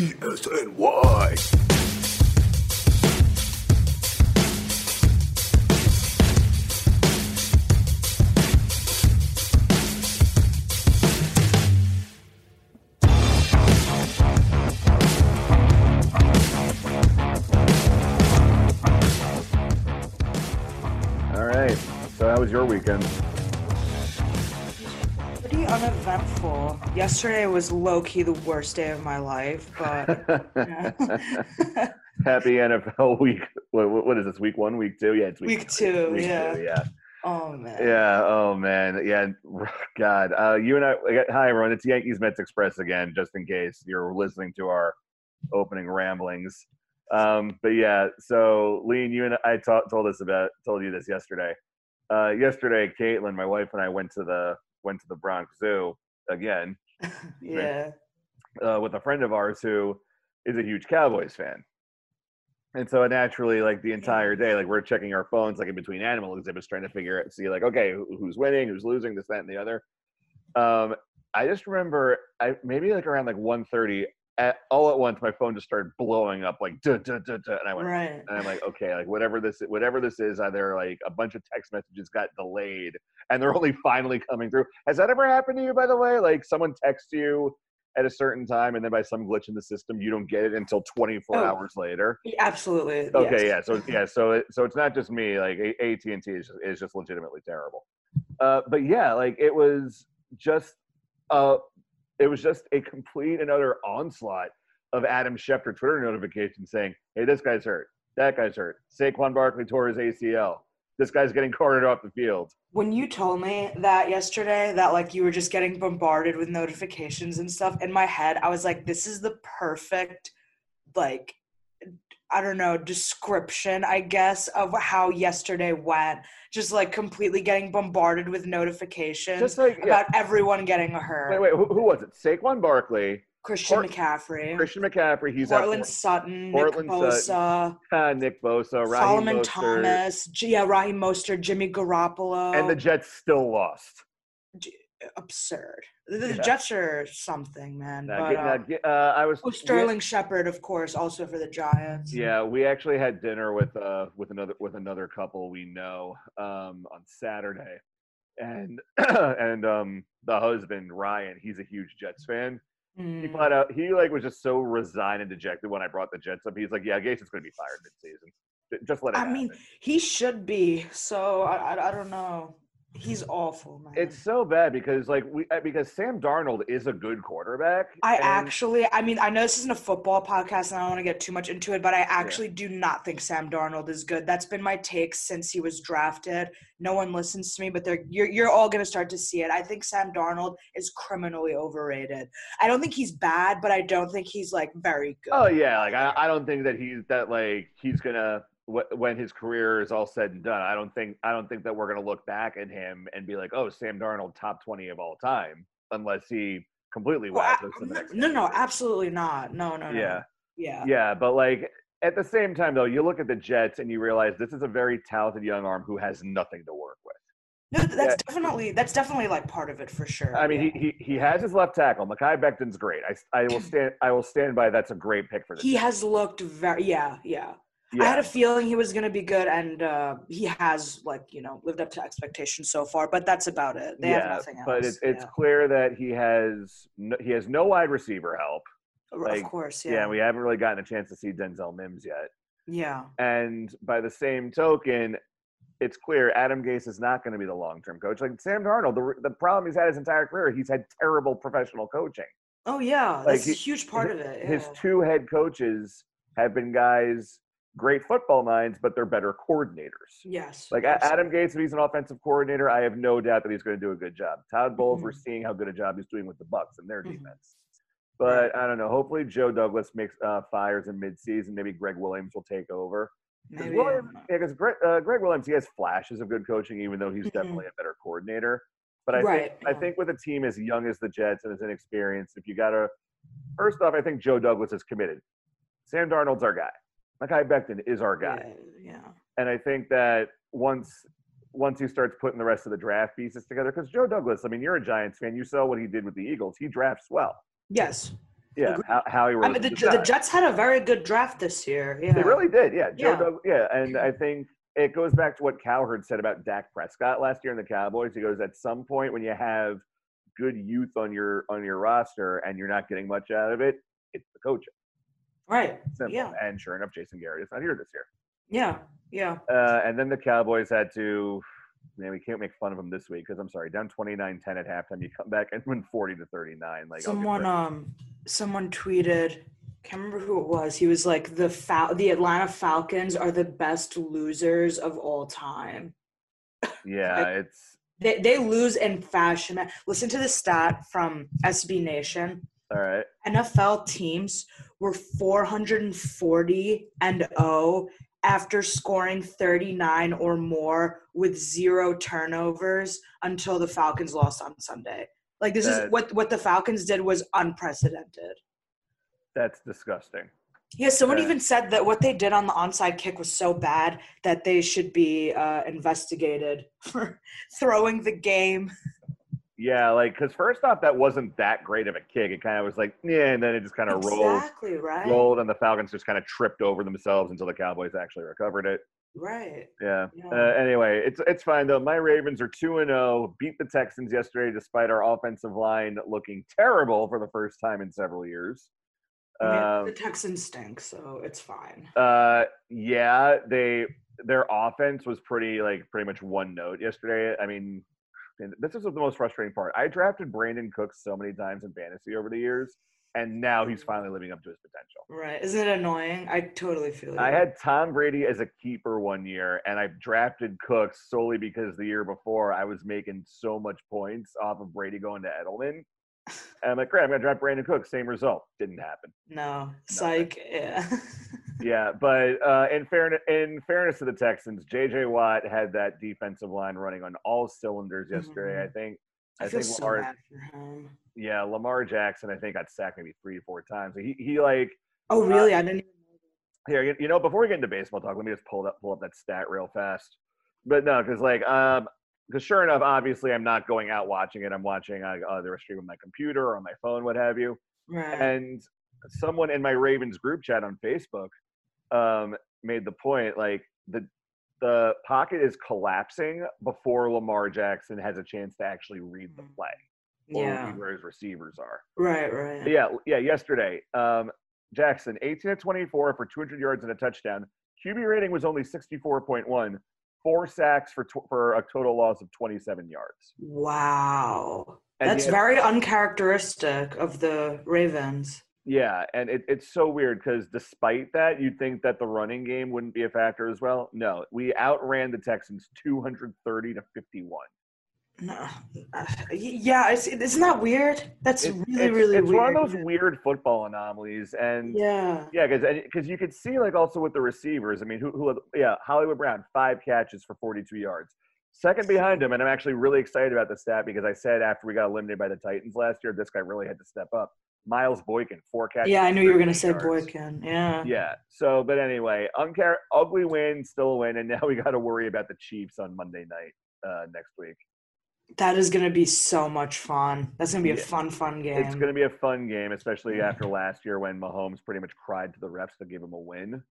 E S N Y. All right. So how was your weekend? Yesterday was low key the worst day of my life, but. Happy NFL week. What, what- is this? Week one, week two? Yeah, it's week, Week two, Week yeah. two, yeah. oh man. Yeah. Oh man. Yeah. God. Uh, you and I. Hi everyone. It's Yankees Mets Express again. Just in case you're listening to our opening ramblings. Um, but yeah. So Lean, you and I ta- told us about told you this yesterday. Uh, yesterday, Caitlin, my wife, and I went to the went to the Bronx Zoo again Yeah. uh, with a friend of ours who is a huge Cowboys fan. And so naturally, like the entire day, like we're checking our phones, like in between animal exhibits, trying to figure out, see, like, okay, who's winning, who's losing, this, that, and the other. Um, I just remember, I maybe like around like 1.30, at, all at once, my phone just started blowing up, like, duh, duh, duh, duh, and I went, Right. and I'm like, okay, like whatever this whatever this is, either like a bunch of text messages got delayed and they're only finally coming through. Has that ever happened to you, by the way? Like someone texts you at a certain time and then by some glitch in the system you don't get it until 24 Oh. hours later. Absolutely. Okay, yes. yeah, so yeah, so it, so it's not just me. Like AT and T is just, is just legitimately terrible. Uh, but yeah, like it was just uh, it was just a complete and utter onslaught of Adam Schefter Twitter notifications saying, "Hey, this guy's hurt. That guy's hurt. Saquon Barkley tore his ACL. This guy's getting carted off the field." When you told me that yesterday, that like you were just getting bombarded with notifications and stuff, in my head, I was like, this is the perfect, like, I don't know, description, I guess, of how yesterday went. Just like completely getting bombarded with notifications Just like yeah, about everyone getting a hurt. wait, wait, who, who was it? Saquon Barkley, Christian Port- McCaffrey, Christian McCaffrey. He's out. Courtland Sutton, Portland Nick Bosa, Uh, Nick Bosa, Raheem Solomon Mostert, Thomas, G- yeah, Raheem Mostert, Jimmy Garoppolo. and the Jets still lost. absurd. The, Yeah. Jets are something, man. But, uh, uh, I was oh, Sterling Shepard, of course, also for the Giants. Yeah, we actually had dinner with uh with another with another couple we know um on Saturday. And and um the husband, Ryan, he's a huge Jets fan. He Mm. flat out he like was just so resigned and dejected when I brought the Jets up. He's like, Yeah, Gase is gonna be fired mid-season. Just let it I happen. mean, he should be. So I, I, I don't know. He's awful, man. it's so bad because like we uh, because Sam Darnold is a good quarterback. I and- actually, I mean, I know this isn't a football podcast and I don't want to get too much into it, but I actually do not think Sam Darnold is good. That's been my take since he was drafted. No one listens to me, but they're you're you're all gonna start to see it. I think Sam Darnold is criminally overrated. I don't think he's bad, but I don't think he's like very good. Oh yeah, like I, I don't think that he's that like he's gonna wh- when his career is all said and done. I don't think I don't think that we're gonna look back at him and be like, oh, Sam Darnold, top twenty of all time, unless he completely Well, I- us no, no, absolutely not. No, no, no. Yeah, yeah. yeah, but like at the same time though, you look at the Jets and you realize this is a very talented young arm who has nothing to work with. No, th- that's definitely that's definitely like part of it for sure. I mean, yeah. he, he he has his left tackle. Mekhi Becton's great. I, I will stand I will stand by. That's a great pick for the he Jets. has looked very yeah, yeah. Yeah. I had a feeling he was going to be good, and uh, he has, like, you know, lived up to expectations so far. But that's about it. They have nothing else. But it's it's yeah. clear that he has no, he has no wide receiver help. like, of course, Yeah. yeah, we haven't really gotten a chance to see Denzel Mims yet. yeah, And by the same token, it's clear Adam Gase is not going to be the long term coach. Like Sam Darnold, the, the problem he's had his entire career, he's had terrible professional coaching. Oh yeah, Like, that's he- a huge part of it. His two head coaches have been guys, great football minds, but they're better coordinators. yes, Like absolutely. Adam Gase, if he's an offensive coordinator, I have no doubt that he's going to do a good job. Todd Bowles, we're Mhm. seeing how good a job he's doing with the Bucs and their Mhm. defense. But I don't know. Hopefully, Joe Douglas makes uh, fires in midseason. Maybe Gregg Williams will take over. Maybe. Williams, yeah, because Gregg, uh, Gregg Williams, he has flashes of good coaching, even though he's Mhm. definitely a better coordinator. But I Right, think I think with a team as young as the Jets and as inexperienced, if you got to, first off, I think Joe Douglas is committed. Sam Darnold's our guy. Mekhi Becton is our guy. Yeah, yeah. And I think that once once he starts putting the rest of the draft pieces together, because Joe Douglas, I mean, you're a Giants fan. You saw what he did with the Eagles. He drafts well. Yes. Yeah, Agreed. how, Howie I mean, the, the the. Jets had a very good draft this year. Yeah. They really did, yeah. Joe Yeah. Doug- yeah, and I think it goes back to what Cowherd said about Dak Prescott last year in the Cowboys. He goes, at some point when you have good youth on your on your roster and you're not getting much out of it, it's the coaching. Right. Simple. Yeah. And sure enough, Jason Garrett is not here this year. Yeah. Yeah. Uh, and then the Cowboys had to. Man, we can't make fun of them this week because I'm sorry, down 29-10 at halftime. You come back and win 40 to 39. Like someone um someone tweeted can't remember who it was he was like the Fal- the atlanta falcons are the best losers of all time yeah, it's they, they lose in fashion listen to the stat from sb nation all right. nfl teams were 440 and 0 after scoring 39 or more with zero turnovers until the falcons lost on sunday like this is what what the falcons did was unprecedented That's disgusting. Yeah, someone Yeah. even said that what they did on the onside kick was so bad that they should be uh, investigated for throwing the game. Yeah, like because first off, that wasn't that great of a kick. It kind of was like, yeah, and then it just kind of rolled, Exactly right. rolled, and the Falcons just kind of tripped over themselves until the Cowboys actually recovered it. Right. Yeah. Yeah. Uh, anyway, it's it's fine though. My Ravens are two and zero. Beat the Texans yesterday, despite our offensive line looking terrible for the first time in several years. Um, the Texans stink, so it's fine. Uh, yeah, they their offense was pretty like pretty much one note yesterday. I mean, and this is the most frustrating part. I drafted Brandin Cooks so many times in fantasy over the years, and now he's mm-hmm. finally living up to his potential. Right. Isn't it annoying? I totally feel it. I had Tom Brady as a keeper one year, and I drafted Cooks solely because the year before I was making so much points off of Brady going to Edelman. And I'm like, great, I'm gonna draft Brandin Cooks. Same result. Didn't happen. No. Psych. Yeah. Yeah, but uh, in fairness, in fairness to the Texans, J.J. Watt had that defensive line running on all cylinders yesterday. I think. I, I think so Lamar- bad for him. Yeah, Lamar Jackson, I think got sacked maybe three or four times. He he like Oh, really? I didn't even know. here. You, you know, before we get into baseball talk, let me just pull up pull up that stat real fast. But no, because like um, because sure enough, obviously, I'm not going out watching it. I'm watching uh, either a stream on my computer or on my phone, what have you. Right. and someone in my Ravens group chat on Facebook um, made the point like the the pocket is collapsing before Lamar Jackson has a chance to actually read the Mhm. play or yeah. where his receivers are. Right. Right. But yeah, yeah. Yesterday, um, Jackson, 18 to 24 for 200 yards and a touchdown. QB rating was only 64.1. Four sacks for tw- for a total loss of 27 yards. Wow. And That's had- very uncharacteristic of the Ravens. Yeah, and it, it's so weird because despite that, you'd think that the running game wouldn't be a factor as well. No, we outran the Texans 230 to 51. No. Uh, yeah, it's, isn't that weird? That's It's, really, it's, really it's weird. one of those weird football anomalies, and yeah. yeah, because because you could see like also with the receivers. I mean, who who yeah, Hollywood Brown five catches for 42 yards. Second behind him, and I'm actually really excited about the stat because I said after we got eliminated by the Titans last year, this guy really had to step up. Miles Boykin, four catches. Yeah, I knew you were going to say. Boykin. Yeah. Yeah. So, but anyway, uncar- ugly win, still a win, and now we got to worry about the Chiefs on Monday night uh, next week. That is going to be so much fun. That's going to be a fun, fun game. It's going to be a fun game, especially after last year when Mahomes pretty much cried to the refs to give him a win.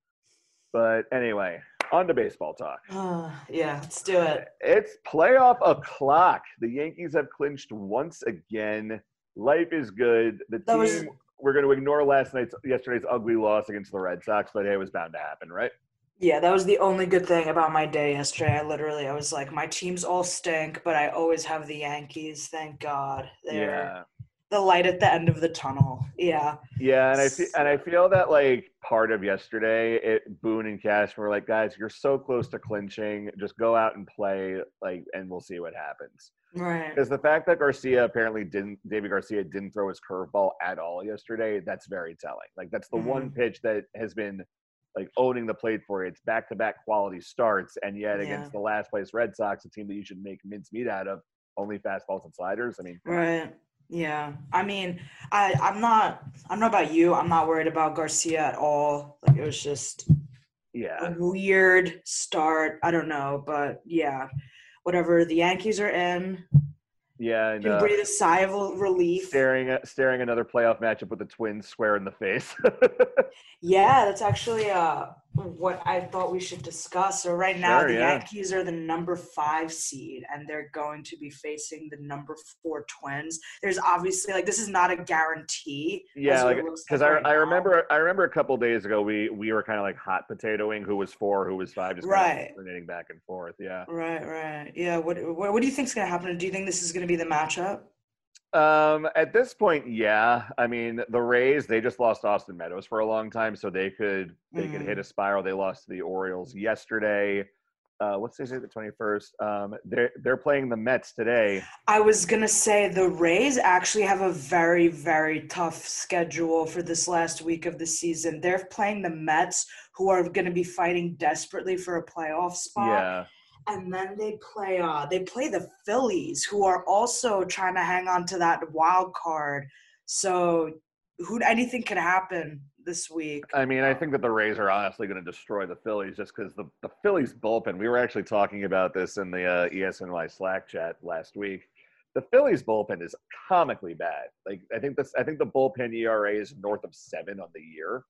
But anyway, on to baseball talk. Uh, yeah, let's do it. It's playoff o'clock. The Yankees have clinched once again. Life is good. The That team. was- We're going to ignore last night's yesterday's ugly loss against the Red Sox, but hey, it was bound to happen, right? Yeah, that was the only good thing about my day yesterday. I literally, I was like, my teams all stink, but I always have the Yankees. Thank God. They're Yeah. The light at the end of the tunnel. Yeah. Yeah, and I feel and I feel that like part of yesterday, it Boone and Cash were like, guys, you're so close to clinching. Just go out and play, like, and we'll see what happens. Right. Because the fact that Garcia apparently didn't, Deivi Garcia didn't throw his curveball at all yesterday, that's very telling. Like, that's the one mm-hmm. pitch that has been like owning the plate for you. It's back to back quality starts, and yet Yeah. against the last place Red Sox, a team that you should make mincemeat out of, only fastballs and sliders. I mean. Right. Yeah. I mean, I I'm not I'm not about you. I'm not worried about Garcia at all. Like it was just yeah, a weird start. I don't know, but yeah. Whatever. The Yankees are in. Yeah, and You can uh, breathe a sigh of relief. staring at staring another playoff matchup with the Twins square in the face. Yeah, that's actually uh what I thought we should discuss. So right now Sure, the yeah. Yankees are the number five seed and they're going to be facing the number four twins. There's obviously like this is not a guarantee. yeah, like because like I, right I remember I remember a couple days ago we we were kind of like hot potatoing who was four, who was five, just kind Right. of alternating back and forth. Yeah. Right, right. Yeah. What, what what do you think's gonna happen? Do you think this is gonna be the matchup? Um, at this point, yeah. I mean, the Rays they just lost Austin Meadows for a long time, so they could they could Mm. hit a spiral. They lost to the Orioles yesterday. Uh, what's they say the twenty first? Um, they're they're playing the Mets today. I was gonna say the Rays actually have a very, very tough schedule for this last week of the season. They're playing the Mets, who are gonna be fighting desperately for a playoff spot. Yeah, and then they play uh they play the Phillies who are also trying to hang on to that wild card. So who anything can happen this week. I mean, I think that the Rays are honestly going to destroy the Phillies just because the, the Phillies bullpen. We were actually talking about this in the uh, ESNY Slack chat last week. The Phillies bullpen is comically bad. Like I think this, I think the bullpen ERA is north of seven on the year.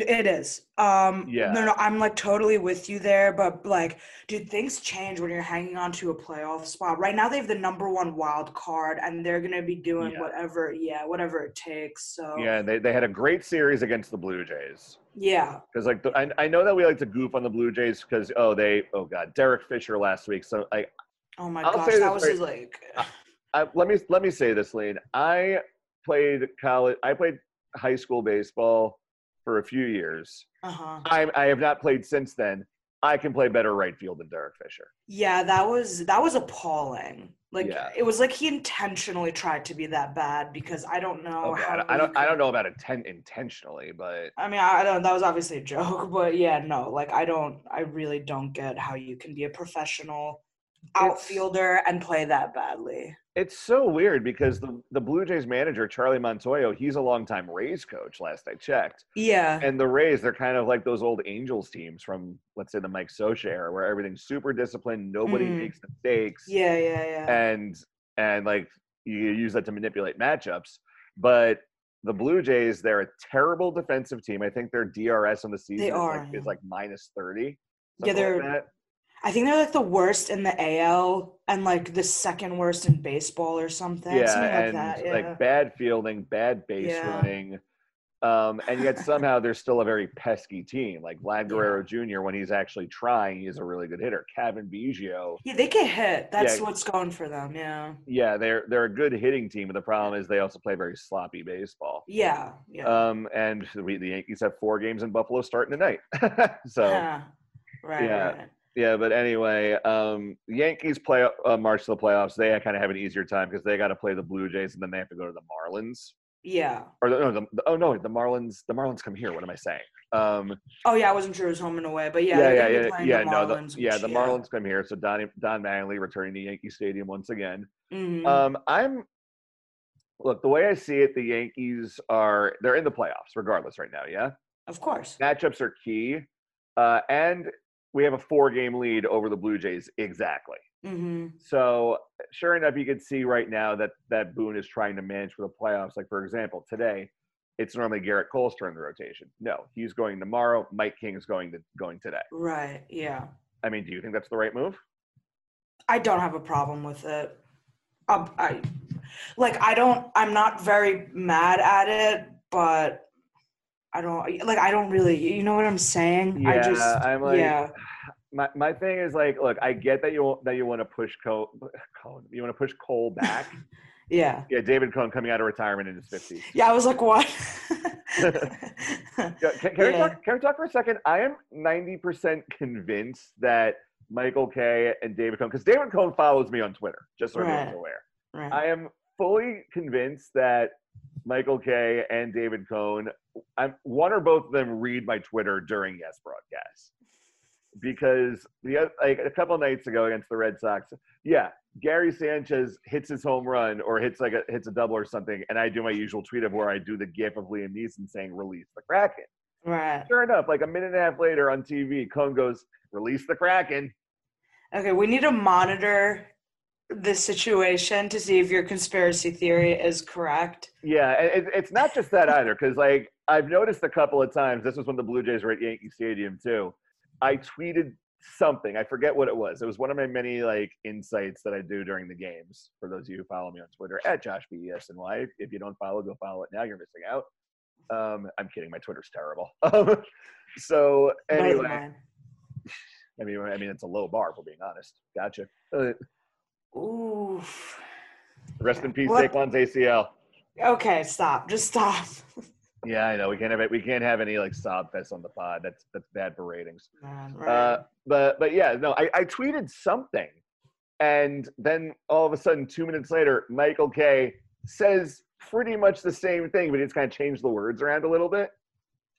It is. Um Yeah. no no I'm like totally with you there, but like dude things change when you're hanging on to a playoff spot. Right now they have the number one wild card and they're gonna be doing Yeah. whatever yeah, whatever it takes. So Yeah, they, they had a great series against the Blue Jays. yeah. Because like the, I, I know that we like to goof on the Blue Jays because oh they oh god Derek Fisher last week. So I, Oh my I'll gosh, that was right- his like I let me let me say this, Lean. I played college. I played high school baseball for a few years. uh-huh. I I have not played since then. I can play better right field than Derek Fisher. Yeah, that was that was appalling. Like Yeah. it was like he intentionally tried to be that bad because I don't know Okay, how. I, don't- I don't I don't know about intent intentionally, but I mean, I I don't. That was obviously a joke, but yeah, no. Like I don't. I really don't get how you can be a professional outfielder and play that badly. It's so weird because the the Blue Jays manager Charlie Montoyo, he's a longtime Rays coach. Last I checked, Yeah. and the Rays they're kind of like those old Angels teams from let's say the Mike Scioscia era, where everything's super disciplined, nobody Mm. makes mistakes. Yeah. Yeah. Yeah. and and like you use that to manipulate matchups. But the Blue Jays, they're a terrible defensive team. I think their DRS on the season is, like, is like minus thirty. Yeah, they're- that. I think they're like the worst in the AL and like the second worst in baseball or something. yeah, something like and that. Yeah. like bad fielding, bad base Yeah. running. Um, and yet somehow they're still a very pesky team. Like Vlad Yeah. Guerrero Jr., when he's actually trying, he's a really good hitter. Cavan Biggio, yeah, they get hit. That's Yeah. what's going for them. Yeah. yeah, they're they're a good hitting team, but the problem is they also play very sloppy baseball. Yeah. Yeah. Um, and we, the Yankees have four games in Buffalo starting tonight. so yeah. Right. yeah. Right. Yeah, but anyway, um, Yankees play uh, march to the playoffs. They kind of have an easier time because they got to play the Blue Jays and then they have to go to the Marlins. Yeah. Or the, no, the, oh no, the Marlins. The Marlins come here. What am I saying? Um, Oh yeah, I wasn't sure it was home and away, but yeah, yeah, yeah, yeah, yeah. the no, the, Marlins, yeah, which- the Marlins come here. So Don Don Mattingly returning to Yankee Stadium once again. Mhm. Um, I'm look the way I see it. The Yankees are they're in the playoffs regardless right now. Yeah. of course. matchups are key, uh, and we have a four-game lead over the Blue Jays. Exactly. hmm So, sure enough, you can see right now that that Boone is trying to manage for the playoffs. Like for example, today, it's normally Gerrit Cole's turn in the rotation. No, he's going tomorrow. Mike King is going to going today. Right. Yeah. I mean, do you think that's the right move? I don't have a problem with it. Um, I like. I don't. I'm not very mad at it, but I don't like. I don't really. You know what I'm saying? I just. I'm like, yeah. my, my thing is like, look, I get that you that you want to push Cole, Cole you want to push Cole back. Yeah. yeah, David Cone coming out of retirement in his 50s. Yeah. I was like, what? Yeah, can, can, we talk, can we talk for a second? I am 90% convinced that Michael Kay and David Cone, because David Cone follows me on Twitter, just so everyone's Right. aware. right. I am fully convinced that Michael Kay and David Cone, I'm, one or both of them read my Twitter during Yes broadcasts. Because the like a couple nights ago against the Red Sox, yeah, Gary Sanchez hits his home run or hits like a hits a double or something, and I do my usual tweet of where I do the gif of Liam Neeson saying "Release the Kraken." right. Sure enough, like a minute and a half later on TV, Cone goes, "Release the Kraken." Okay. We need to monitor this situation to see if your conspiracy theory is correct. Yeah, it, it's not just that either, because like I've noticed a couple of times. This was when the Blue Jays were at Yankee Stadium too. I tweeted something. I forget what it was. It was one of my many like insights that I do during the games. For those of you who follow me on Twitter at Josh BESNY. If you don't follow, go follow it now. You're missing out. Um, I'm kidding. My Twitter's terrible. So anyway. I mean, I mean, it's a low bar. We're being honest. Gotcha. Oof. rest in peace, What? Saquon's ACL. Okay, stop. Just stop. Yeah, I know. We can't have it. We can't have any like sob fest on the pod. That's that's bad for ratings. Man, right. Uh, but but yeah, no, I, I tweeted something, and then all of a sudden, two minutes later, Michael Kay says pretty much the same thing, but he's kind of changed the words around a little bit.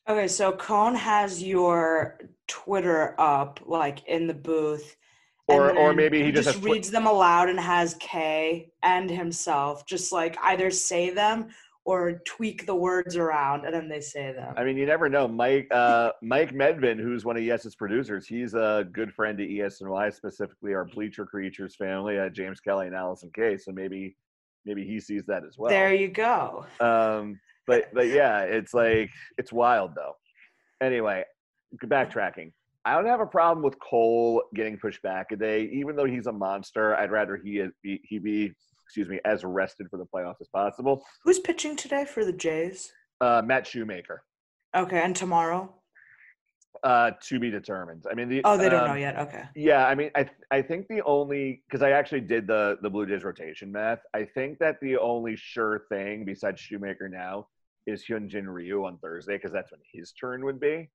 Okay, so Cone has your Twitter up, like in the booth. Or or maybe he, just, has twi- reads them aloud and has Kay and himself just like either say them or tweak the words around and then they say them. I mean, you never know. Mike uh, Mike Medvin, who's one of Yes's producers, he's a good friend to ESNY, specifically our Bleacher Creatures family, uh, James Kelly and Allison K. So maybe maybe he sees that as well. there you go. Um, but but yeah, it's like it's wild though. Anyway, backtracking. I don't have a problem with Cole getting pushed back a day, even though he's a monster. I'd rather he be he be excuse me as rested for the playoffs as possible. Who's pitching today for the Jays? Uh, Matt Shoemaker, Okay, and tomorrow? uh, to be determined. I mean, the, Oh, they don't um, know yet. Okay. Yeah, I mean, I I think the only because I actually did the the Blue Jays rotation math. I think that the only sure thing besides Shoemaker now is Hyunjin Ryu on Thursday because that's when his turn would be.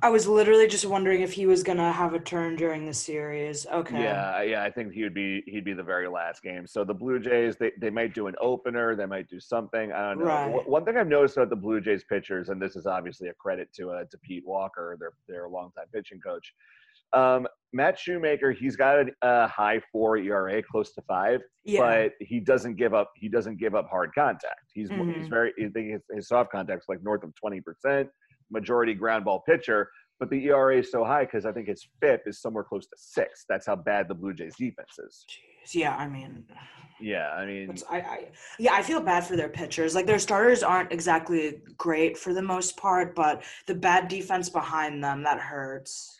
I was literally just wondering if he was gonna have a turn during the series. Okay. Yeah, yeah, I think he would be he'd be the very last game. So the Blue Jays, they, they might do an opener, they might do something. I don't know. Right. One- thing I've noticed about the Blue Jays pitchers, and this is obviously a credit to uh, to Pete Walker, their their longtime pitching coach. Um, Matt Shoemaker, he's got a, a high four ERA, close to five, Yeah. but he doesn't give up. He doesn't give up hard contact. He's he's Mhm. very. I think his, his soft contact's like north of twenty percent. Majority ground ball pitcher, but the ERA is so high because I think his FIP is somewhere close to six. That's how bad the Blue Jays defense is. Jeez, yeah, I mean, Yeah, I mean, I, I, yeah, I feel bad for their pitchers. Like their starters aren't exactly great for the most part, but the bad defense behind them that hurts.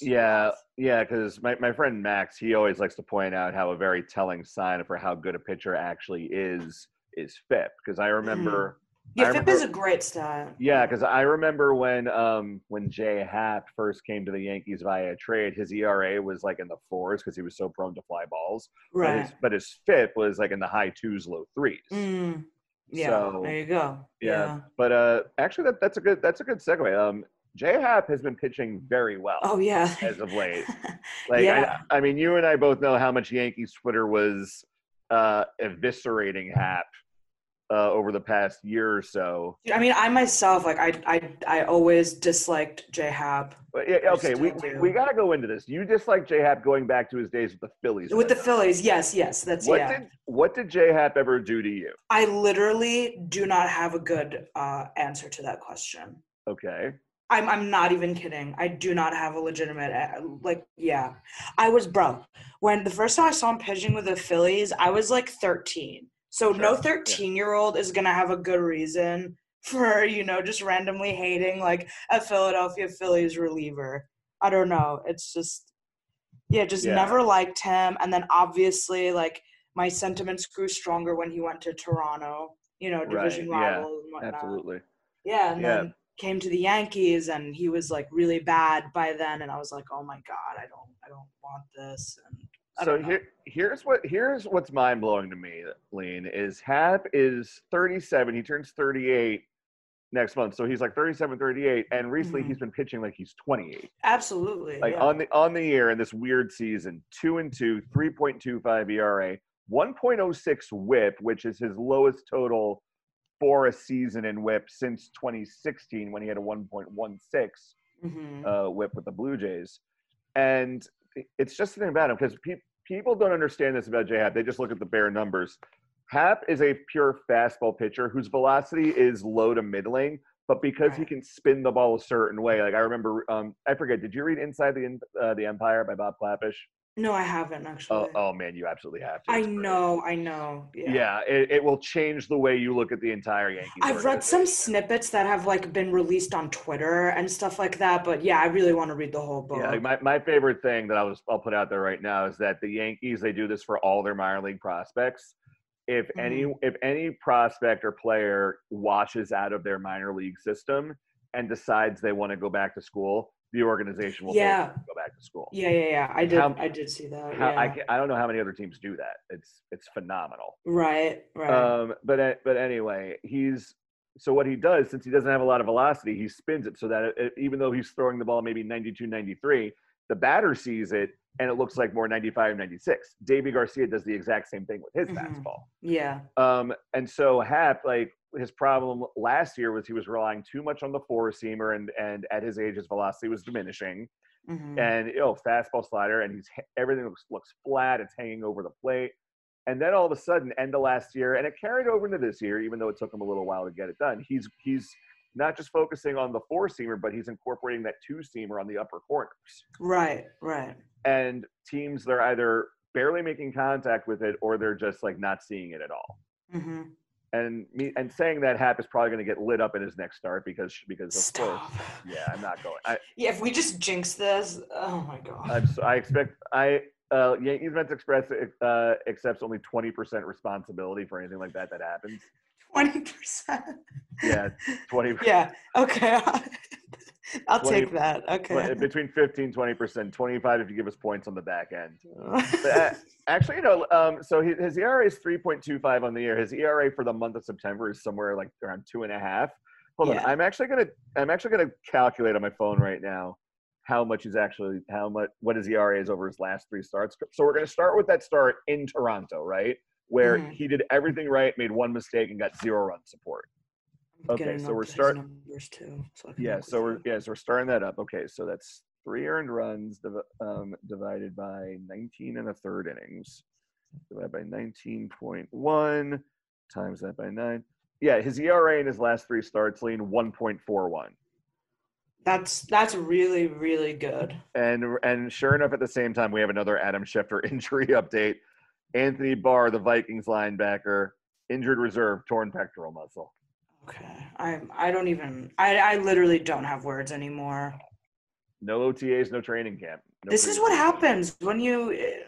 Yeah, yeah, because my, my friend Max, he always likes to point out how a very telling sign for how good a pitcher actually is is FIP. Because I remember, mm. Yeah, FIP is a great stat. yeah, because I remember when um when Jay Happ first came to the Yankees via trade, his ERA was like in the fours because he was so prone to fly balls. But Right. his, but his FIP was like in the high twos, low threes. Mm, yeah. So, there you go. yeah. But uh, actually, that, that's a good that's a good segue. Um, Jay Happ has been pitching very well Oh yeah. as of late. Like, yeah. I, I mean, you and I both know how much Yankees Twitter was uh, eviscerating Happ uh, over the past year or so. I mean, I myself, like, I, I, I always disliked J Happ yeah, okay, we, we, we got to go into this. You dislike J Happ going back to his days with the Phillies. with the? Phillies. Yes, yes, that's What yeah. did what did J Happ ever do to you? I literally do not have a good uh, answer to that question. Okay. I'm I'm not even kidding. I do not have a legitimate uh, like yeah. I was bro. When the first time I saw him pitching with the Phillies, I was like 13. So no Sure, yeah. 13 year old is gonna have a good reason for you know just randomly hating like a Philadelphia Phillies reliever. I don't know. It's just yeah, just Yeah. never liked him. And then obviously like my sentiments grew stronger when he went to Toronto. You know, division Right, yeah, rival and whatnot. Absolutely. Yeah, and Yeah. then came to the Yankees and he was like really bad by then and I was like, "Oh my god, I don't I don't want this." And So know. here, here's what here's what's mind blowing to me, Lean, is Happ is 37. He turns 38 next month. So he's like 37, 38. And recently Mhm. he's been pitching like he's 28. Absolutely. Like yeah. on the on the year in this weird season, two and two, 3.25 ERA, 1.06 whip, which is his lowest total for a season in whip since 2016 when he had a 1.16 Mhm. uh, whip with the Blue Jays. And it's just something about him because pe- people don't understand this about J Happ. They just look at the bare numbers. Happ is a pure fastball pitcher whose velocity is low to middling, but because he can spin the ball a certain way, like I remember, um, I forget, did you read Inside the uh, the Empire by Bob Klapisch? No, I haven't actually. Oh, oh man, you absolutely have to. I great. know, I know. Yeah. Yeah, it, it will change the way you look at the entire Yankees. I've read some snippets that have like been released on Twitter and stuff like that, but yeah, I really want to read the whole book. Yeah, like my, my favorite thing that I'll just, I'll put out there right now is that the Yankees they do this for all their minor league prospects. If any Mm-hmm. if any prospect or player washes out of their minor league system and decides they want to go back to school, the organization will Yeah. go back to school. yeah, yeah, yeah. I did. How- I did see that. How, I yeah. can, I don't know how many other teams do that. It's it's phenomenal. Right, right. Um, but but anyway, he's so what he does since he doesn't have a lot of velocity, he spins it so that it, even though he's throwing the ball maybe 92, 93, the batter sees it and it looks like more 95, 96. Deivi Garcia does the exact same thing with his Mhm. fastball. yeah. Um, and so Happ, like his problem last year was he was relying too much on the four seamer and and at his age his velocity was diminishing. Mhm. and you know fastball slider and he's everything looks looks flat it's hanging over the plate. And then all of a sudden end of last year and it carried over into this year even though it took him a little while to get it done he's he's not just focusing on the four seamer but he's incorporating that two seamer on the upper corners. Right, right. and teams they're either barely making contact with it or they're just like not seeing it at all. Hmm and me and saying that hap is probably going to get lit up in his next start because because of Stop. course yeah i'm not going i Yeah, if we just jinx this, oh my god. I'm so, I expect I uh, Yankees Mets Express uh, accepts only twenty percent responsibility for anything like that that happens. Twenty percent. Yeah, twenty Yeah. Okay. I'll 20 take that. Okay. between 15 20 percent, twenty five if you give us points on the back end. But, uh, actually, you know, um, so he, his ERA is three point two five on the year. His ERA for the month of September is somewhere like around two and a half. Hold Yeah. on, I'm actually gonna I'm actually gonna calculate on my phone right now how much is actually how much what his ERA is over his last three starts. So we're gonna start with that start in Toronto, right? Where Mhm. he did everything right, made one mistake, and got zero run support. Okay, so we're up his start- numbers too. So Yeah, so we're yeah, so we're starting that up. Okay, so that's three earned runs div- um, divided by 19 and a third innings, divided by 19.1 times that by nine. Yeah, his ERA in his last three starts lean 1.41. That's that's really really good. And and sure enough, at the same time, we have another Adam Schefter injury update. Anthony Barr, the Vikings linebacker, injured reserve, torn pectoral muscle. Okay. I I don't even I I literally don't have words anymore. No OTAs, no training camp. no this is what happens when you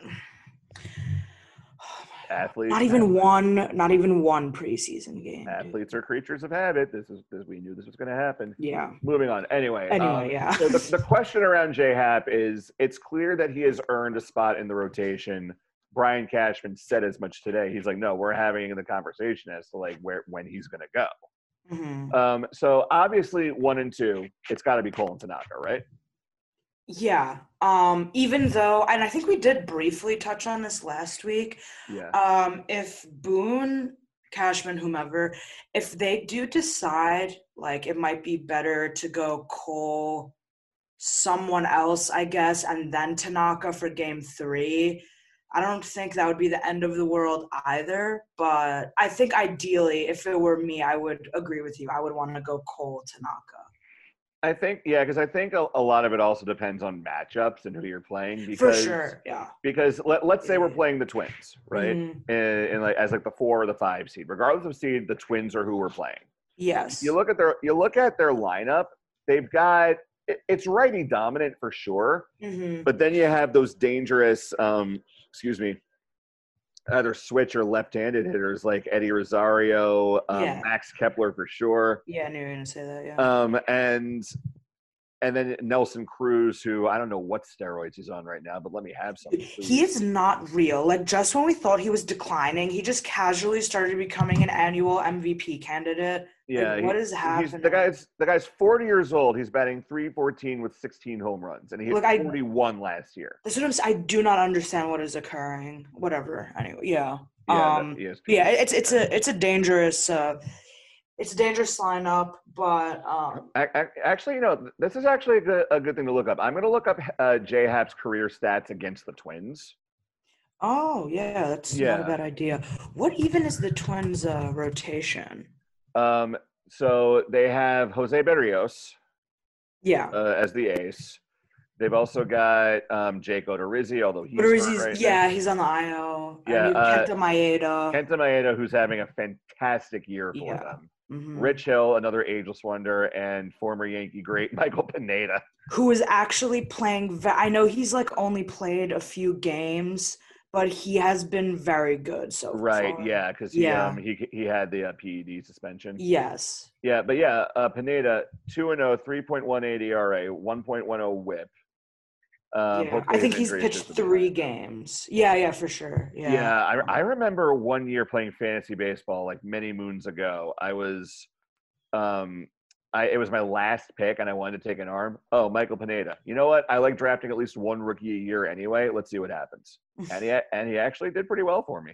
Athletes, not even one not even one preseason game. dude. athletes are creatures of habit. This is this, we knew this was going to happen. Yeah. Moving on. Anyway. Anyway, um, yeah. so the, the question around J Happ is: It's clear that he has earned a spot in the rotation. Brian Cashman said as much today. He's like, no, we're having the conversation as to like where when he's going to go. Mhm. Um, so obviously, one and two, it's got to be Colin Tanaka, right? Yeah. Um, even though, and I think we did briefly touch on this last week. Yeah. Um, if Boone, Cashman, whomever, if they do decide like it might be better to go Cole, someone else, I guess, and then Tanaka for game three. I don't think that would be the end of the world either, but I think ideally, if it were me, I would agree with you. I would want to go Cole Tanaka. I think yeah, because I think a, a lot of it also depends on matchups and who you're playing. For Because, sure, yeah. Because let, let's say we're playing the Twins, right? Mhm. In, in like as like the four or the five seed, regardless of seed, the Twins are who we're playing. Yes. You look at their you look at their lineup. They've got it's righty dominant for sure, Mhm. but then you have those dangerous, um, excuse me, either switch or left-handed hitters like Eddie Rosario, um, Yeah. Max Kepler for sure. Yeah, I knew you were gonna say that. Yeah. Um, and and then Nelson Cruz, who I don't know what steroids he's on right now, but let me have some. he is not real. Like just when we thought he was declining, he just casually started becoming an annual MVP candidate. yeah, like, what he- is happening? the guy's the guy's 40 years old. He's batting 314 with 16 home runs, and he hit Look, I- 41 last year. That's what I'm. I do not understand what is occurring. Whatever. Anyway, yeah. Yeah, um. Yeah. It's it's a it's a dangerous. uh It's a dangerous lineup, but um. Ac- ac- Actually, you know, this is actually a good, a good thing to look up. I'm going to look up uh, J Happ's career stats against the Twins. Oh yeah, that's not a bad idea. What even is the Twins' uh, rotation? Um, so they have Jose Berrios Yeah. uh, as the ace. They've also got um, Jake Odorizzi, although he's he's, right now. yeah, he's on the IO. Yeah, I mean, uh, Kenta Maeda. Kenta Maeda, who's having a fantastic year for Yeah. them. Mhm. Rich Hill, another ageless wonder, and former Yankee great Michael Pineda. who is actually playing. Ve- I know he's like only played a few games, but he has been very good so Right, far. yeah, because he, Yeah. um, he he had the uh, PED suspension. Yes. Yeah, but yeah, uh, Pineda, 2 and oh, 0, 3.18 ERA, 1.10 whip. Um, yeah. I think he's pitched three games. Yeah, yeah, for sure. Yeah. Yeah, I, I remember one year playing fantasy baseball like many moons ago. I was, um, I it was my last pick, and I wanted to take an arm. Oh, Michael Pineda. You know what? I like drafting at least one rookie a year anyway. Let's see what happens. And he and he actually did pretty well for me.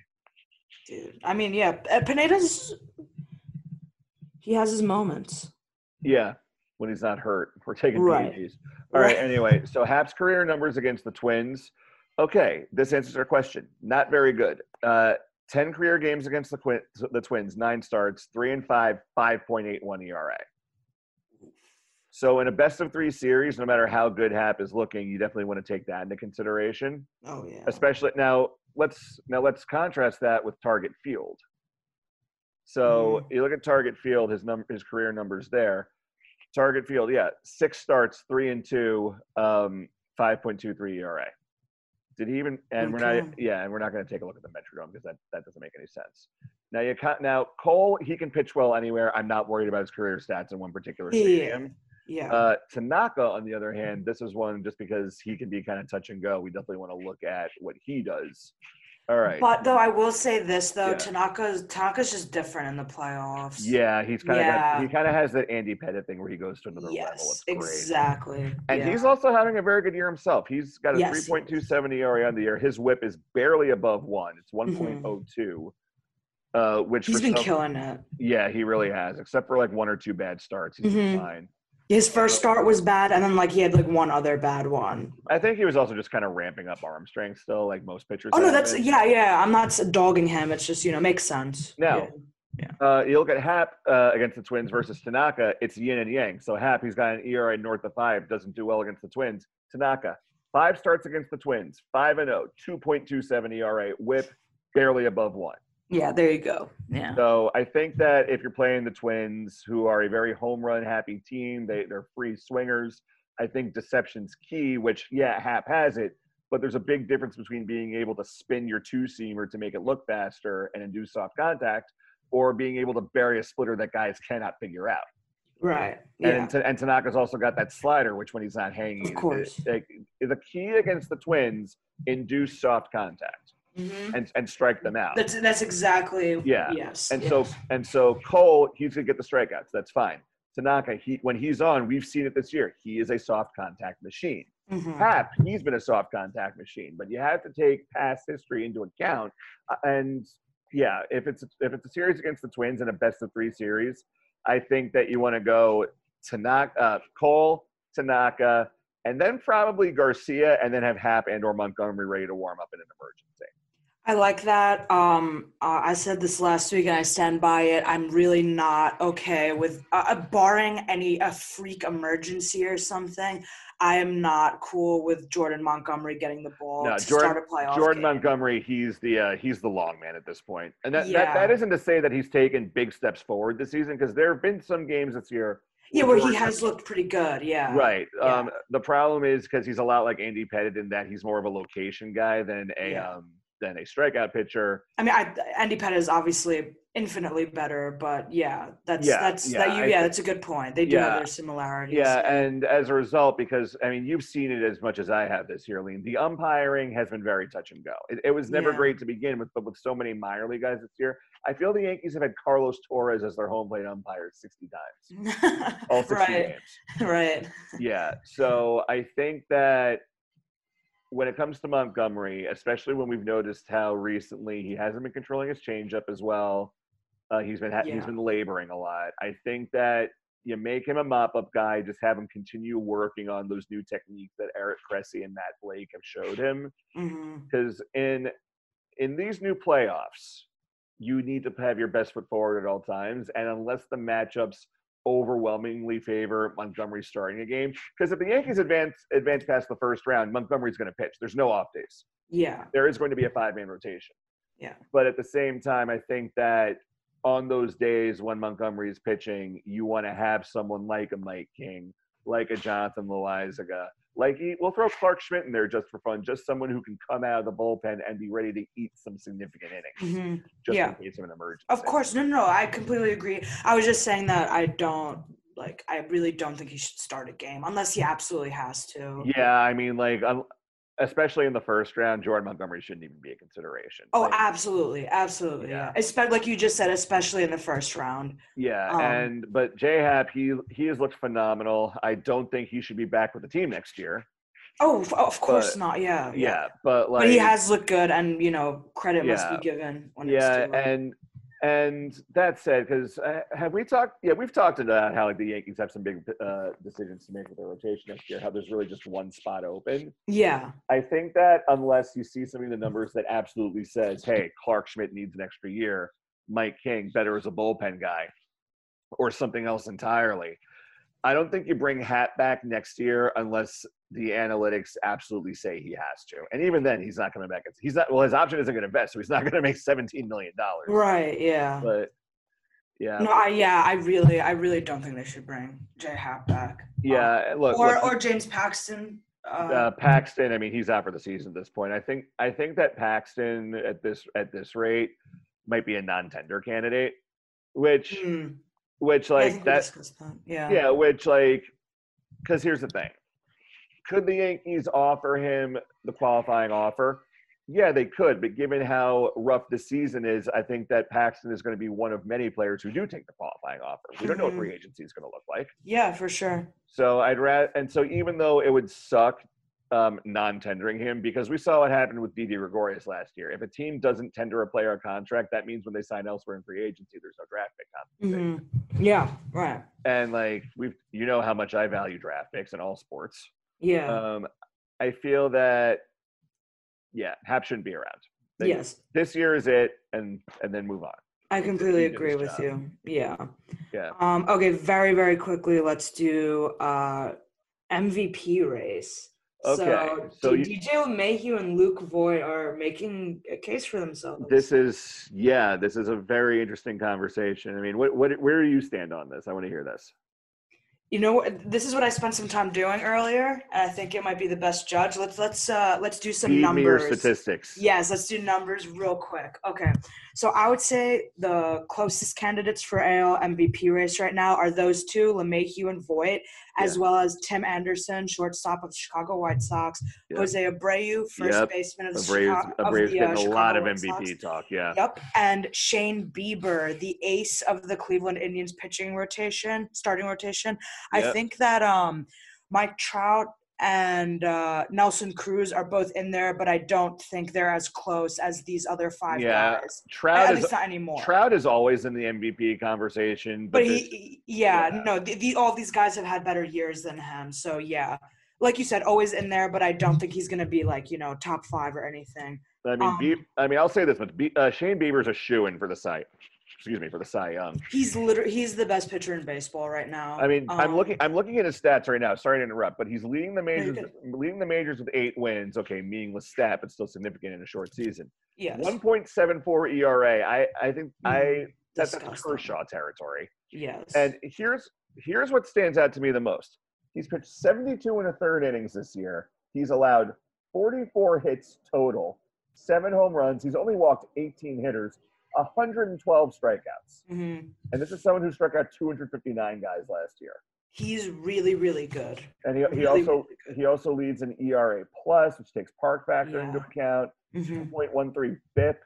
Dude. I mean, yeah, uh, Pineda's. He has his moments. Yeah, when he's not hurt, we're taking Right. PEDs. All right. Right. Anyway, so Happ's career numbers against the Twins. Okay, this answers our question. Not very good. Uh, Ten career games against the, Quin- the Twins, nine starts, three and five, five point eight one ERA. So in a best of three series, no matter how good Happ is looking, you definitely want to take that into consideration. Oh yeah. Especially now, let's now let's contrast that with Target Field. So you look at Target Field, his number, his career numbers there. Target Field, yeah, six starts, three and two, um, five point two three ERA. Did he even? And we're not, yeah, and we're not going to take a look at the Metrodome because that that doesn't make any sense. Now you ca- now Cole, he can pitch well anywhere. I'm not worried about his career stats in one particular Yeah. stadium. Yeah. Uh, Tanaka, on the other hand, this is one just because he can be kind of touch and go. We definitely want to look at what he does. All right. But though I will say this though, Yeah. Tanaka's Tanaka's just different in the playoffs. yeah, he's kind of Yeah. he kind of has that Andy Pettitte thing where he goes to another level. Yes. It's great. Exactly. And yeah. he's also having a very good year himself. He's got a Yes, he 3.27 ERA on the year. His whip is barely above one. It's Mhm. 1.02. Uh, which he's been some- killing it. Yeah, he really has. Except for like one or two bad starts, he's been Mhm. fine. His first start was bad, and then like he had like one other bad one. I think he was also just kind of ramping up arm strength still, like most pitchers. Oh no, that's been. yeah, yeah. I'm not dogging him. It's just you know makes sense. Now, Yeah. Uh, you look at Happ uh, against the Twins versus Tanaka. It's yin and yang. So Happ, he's got an ERA north of five, doesn't do well against the Twins. Tanaka, five starts against the Twins, five and oh, 2.27 ERA, WHIP barely above one. Yeah, there you go. Yeah, So I think that if you're playing the Twins, who are a very home run happy team, they they're free swingers. I think deception's key. Which yeah, Happ has it, but there's a big difference between being able to spin your two seamer to make it look faster and induce soft contact, or being able to bury a splitter that guys cannot figure out. right. Yeah, And, Ta- and Tanaka's also got that slider, which when he's not hanging, Of course. it- it- the key against the Twins induce soft contact Mhm. and and strike them out. that's that's exactly. Yeah. Yes. And yes. so and so Cole, he's gonna get the strikeouts. That's fine. Tanaka, he when he's on, we've seen it this year. He is a soft contact machine. Mhm. Happ, he's been a soft contact machine, but you have to take past history into account. Uh, And yeah, if it's if it's a series against the Twins in a best of three series, I think that you want to go Tanaka, uh, Cole, Tanaka, and then probably Garcia, and then have Happ and or Montgomery ready to warm up in an emergency. I like that. Um, uh, I said this last week, and I stand by it. I'm really not okay with, uh, uh, barring any a freak emergency or something. I am not cool with Jordan Montgomery getting the ball No, to Jordan- start a playoff Jordan game. Montgomery, he's the uh, he's the long man at this point, and that, Yeah. that that isn't to say that he's taken big steps forward this season because there have been some games this year. Yeah, where he has looked pretty good. Yeah. Right. Yeah. Um, the problem is because he's a lot like Andy Pettitte in that he's more of a location guy than a Yeah. um, than a strikeout pitcher. I mean, I, Andy Pettitte is obviously infinitely better, but yeah, that's Yeah, that's yeah, that you I yeah, that's a good point. They do Yeah. have their similarities. Yeah, and as a result, because I mean, you've seen it as much as I have this year, Lean. The umpiring has been very touch and go. It, it was never Yeah. great to begin with, but with so many minor league guys this year, I feel the Yankees have had Carlos Torres as their home plate umpire sixty times, all sixty right, games. right. Yeah. So I think that when it comes to Montgomery, especially when we've noticed how recently he hasn't been controlling his changeup as well, uh, he's been ha- he's Yeah. been laboring a lot. I think that you make him a mop up guy, just have him continue working on those new techniques that Eric Cressey and Matt Blake have showed him. Because in in these new playoffs, you need to have your best foot forward at all times, and unless the matchups overwhelmingly favor Montgomery starting a game because if the Yankees advance advance past the first round, Montgomery's going to pitch. There's no off days. Yeah. There is going to be a five man rotation. Yeah. But at the same time, I think that on those days when Montgomery is pitching, you want to have someone like a Mike King, like a Jonathan Loaisiga, like he, we'll throw Clarke Schmidt in there just for fun, just someone who can come out of the bullpen and be ready to eat some significant innings, hmm just Yeah. in case of an emergency. Of course, no, no, no. I completely agree. I was just saying that I don't like. I really don't think he should start a game unless he absolutely has to. Yeah, I mean, like, especially in the first round, Jordan Montgomery shouldn't even be a consideration. Oh, Like, absolutely, absolutely. Yeah. Yeah. Especially like you just said, especially in the first round. Yeah, Um, and but J Happ, he he has looked phenomenal. I don't think he should be back with the team next year. Oh, of- course But- not. Yeah, Yeah, but like but he has looked good, and you know, credit must be given when yeah, and and that said, because uh, have we talked? Yeah, we've talked about how like the Yankees have some big uh, decisions to make with their rotation next year. How there's really just one spot open. yeah, I think that unless you see something in the numbers that absolutely says, "Hey, Clarke Schmidt needs an extra year," Mike King better as a bullpen guy, or something else entirely. I don't think you bring Happ back next year unless the analytics absolutely say he has to, and even then, he's not coming back. He's not. Well, his option isn't going to vest, so he's not going to make seventeen million dollars. right. Yeah. But yeah, No, I yeah, I really, I really don't think they should bring Jay Happ back. yeah. Look, or look, or James Paxton. Uh, uh, Paxton. I mean, he's out for the season at this point. I think. I think that Paxton at this at this rate might be a non-tender candidate, which hmm, which like that. that. Yeah. Yeah, which like, because here's the thing: could the Yankees offer him the qualifying offer? Yeah, they could, but given how rough the season is, I think that Paxton is going to be one of many players who do take the qualifying offer. We don't know what free agency is going to look like. Yeah, for sure. So I'd rather, and so even though it would suck um, non-tendering him, because we saw what happened with Didi Gregorius last year. If a team doesn't tender a player a contract, that means when they sign elsewhere in free agency, there's no draft pick compensation. hmm Yeah. Right. And like we've, you know how much I value draft picks in all sports. Yeah. Um, I feel that, yeah, Happ shouldn't be around. They- yes. This year is it, and and then move on. I completely agree with job. you. Yeah. Yeah. Um, okay, very, very quickly, let's do uh, MVP race. Okay, So, so you- DJ LeMahieu and Luke Voit are making a case for themselves. This is yeah, this is a very interesting conversation. I mean, what what where do you stand on this? I want to hear this. You know, this is what I spent some time doing earlier, and I think it might be the best judge. Let's let's uh, let's do some me numbers. statistics. Yes, let's do numbers real quick. Okay. So I would say the closest candidates for AL MVP race right now are those two, LeMahieu and Voit, as well as Tim Anderson, shortstop of the Chicago White Sox, Yep. Jose Abreu, first Yep. baseman of the Abreu's, Chicago, of Abreu's the, uh, a Chicago lot of White MVP Sox. talk. Yeah. Yep. And Shane Bieber, the ace of the Cleveland Indians pitching rotation, starting rotation. I think that um Mike Trout and uh, Nelson Cruz are both in there, but I don't think they're as close as these other five Yeah, guys. Trout is not anymore. Trout is always in the MVP conversation, but, but he, yeah, yeah. no, the, the, all these guys have had better years than him. So yeah, like you said, always in there, but I don't think he's gonna be like you know top five or anything. I mean, um, Bie- I mean, I'll say this much: Bie- uh, Shane Bieber's a shoe in for the Cy. Excuse me for the Cy Young. He's literally he's the best pitcher in baseball right now. I mean, I'm Um, looking. I'm looking at his stats right now. Sorry to interrupt, but he's leading the majors. leading the majors with eight wins. Okay, meaningless stat, but still significant in a short season. Yes. 1.74 ERA. I I think I Mhm. that's. Kershaw territory. Yes. And here's here's what stands out to me the most. He's pitched 72 and a third innings this year. He's allowed 44 hits total, seven home runs. He's only walked 18 hitters, 112 strikeouts. hmm And this is someone who struck out 259 guys last year. he's really, really good. And he, he Really, also really he also leads an ERA plus, which takes park factor into Yeah. account. hmm 2.13 FIP,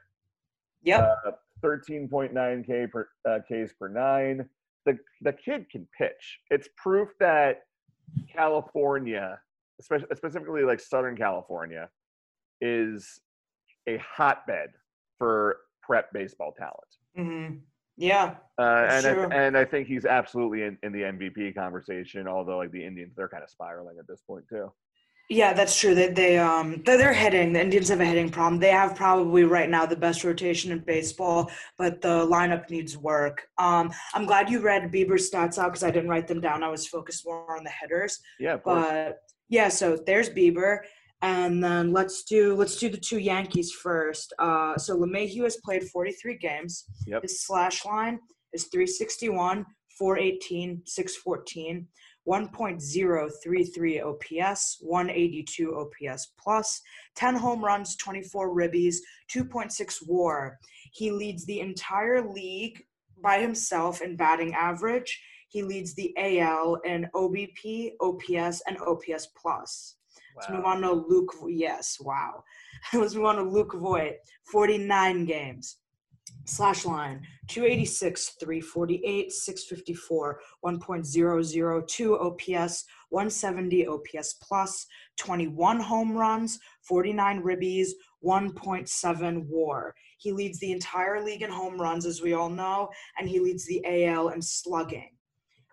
Yep. uh, 13.9 K per uh, Ks per nine. The the kid can pitch. It's proof that California, especially specifically like Southern California, is a hotbed for prep baseball talent. hmm Yeah. Uh, and I, and I think he's absolutely in, in the MVP conversation. Although like the Indians, they're kind of spiraling at this point too. Yeah, that's true. They they um they're, they're hitting. The Indians have a hitting problem. They have probably right now the best rotation in baseball, but the lineup needs work. Um, I'm glad you read Bieber's stats out because I didn't write them down. I was focused more on the hitters. Yeah, of course. But yeah, so there's Bieber, and then let's do let's do the two Yankees first. Uh, so LeMahieu has played 43 games. Yep. His slash line is 361, 418, 614. 1.033 OPS, 182 OPS plus, 10 home runs, 24 ribbies, 2.6 WAR. He leads the entire league by himself in batting average. He leads the AL in OBP, OPS, and OPS plus. Let's move on to Luke. Yes, wow. Let's move on to Luke Voit. 49 games. Slash line 286, 348, 654, 1.002 OPS, 170 OPS plus, 21 home runs, 49 ribbies, 1.7 WAR. He leads the entire league in home runs, as we all know, and he leads the AL in slugging.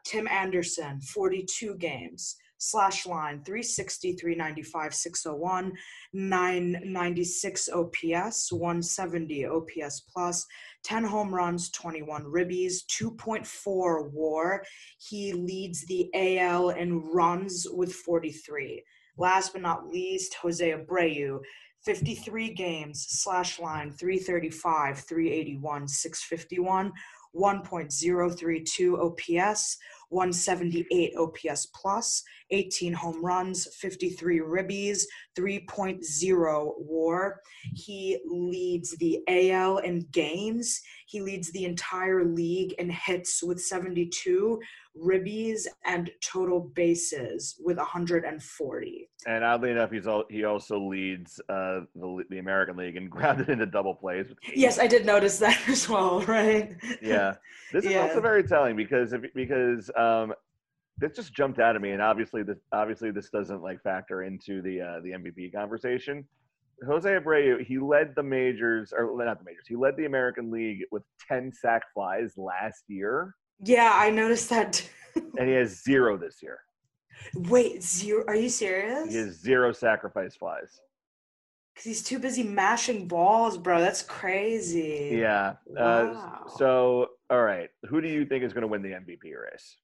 Tim Anderson, 42 games. Slash line 360, 395, 601, 996 OPS, 170 OPS plus, 10 home runs, 21 ribbies, 2.4 WAR. He leads the AL in runs with 43. Last but not least, Jose Abreu, 53 games, slash line 335, 381, 651, 1.032 OPS, 178 OPS plus, 18 home runs, 53 ribbies, 3.0 WAR. He leads the AL in games. He leads the entire league in hits with 72, ribbies, and total bases with 140. And oddly enough, he's all, he also leads uh, the the American League and grounded into double plays. Yes, I did notice that as well, right? Yeah, this is Yeah. also very telling because if, because um, this just jumped out at me, and obviously this obviously this doesn't like factor into the uh, the MVP conversation. Jose Abreu, he led the majors, or not the majors, he led the American League with 10 sack flies last year, Yeah, I noticed that. and he has zero this year. Wait, zero? Are you serious? He has zero sacrifice flies. Because he's too busy mashing balls, bro. That's crazy. Yeah. Uh, Wow. so, all right, who do you think is going to win the MVP race?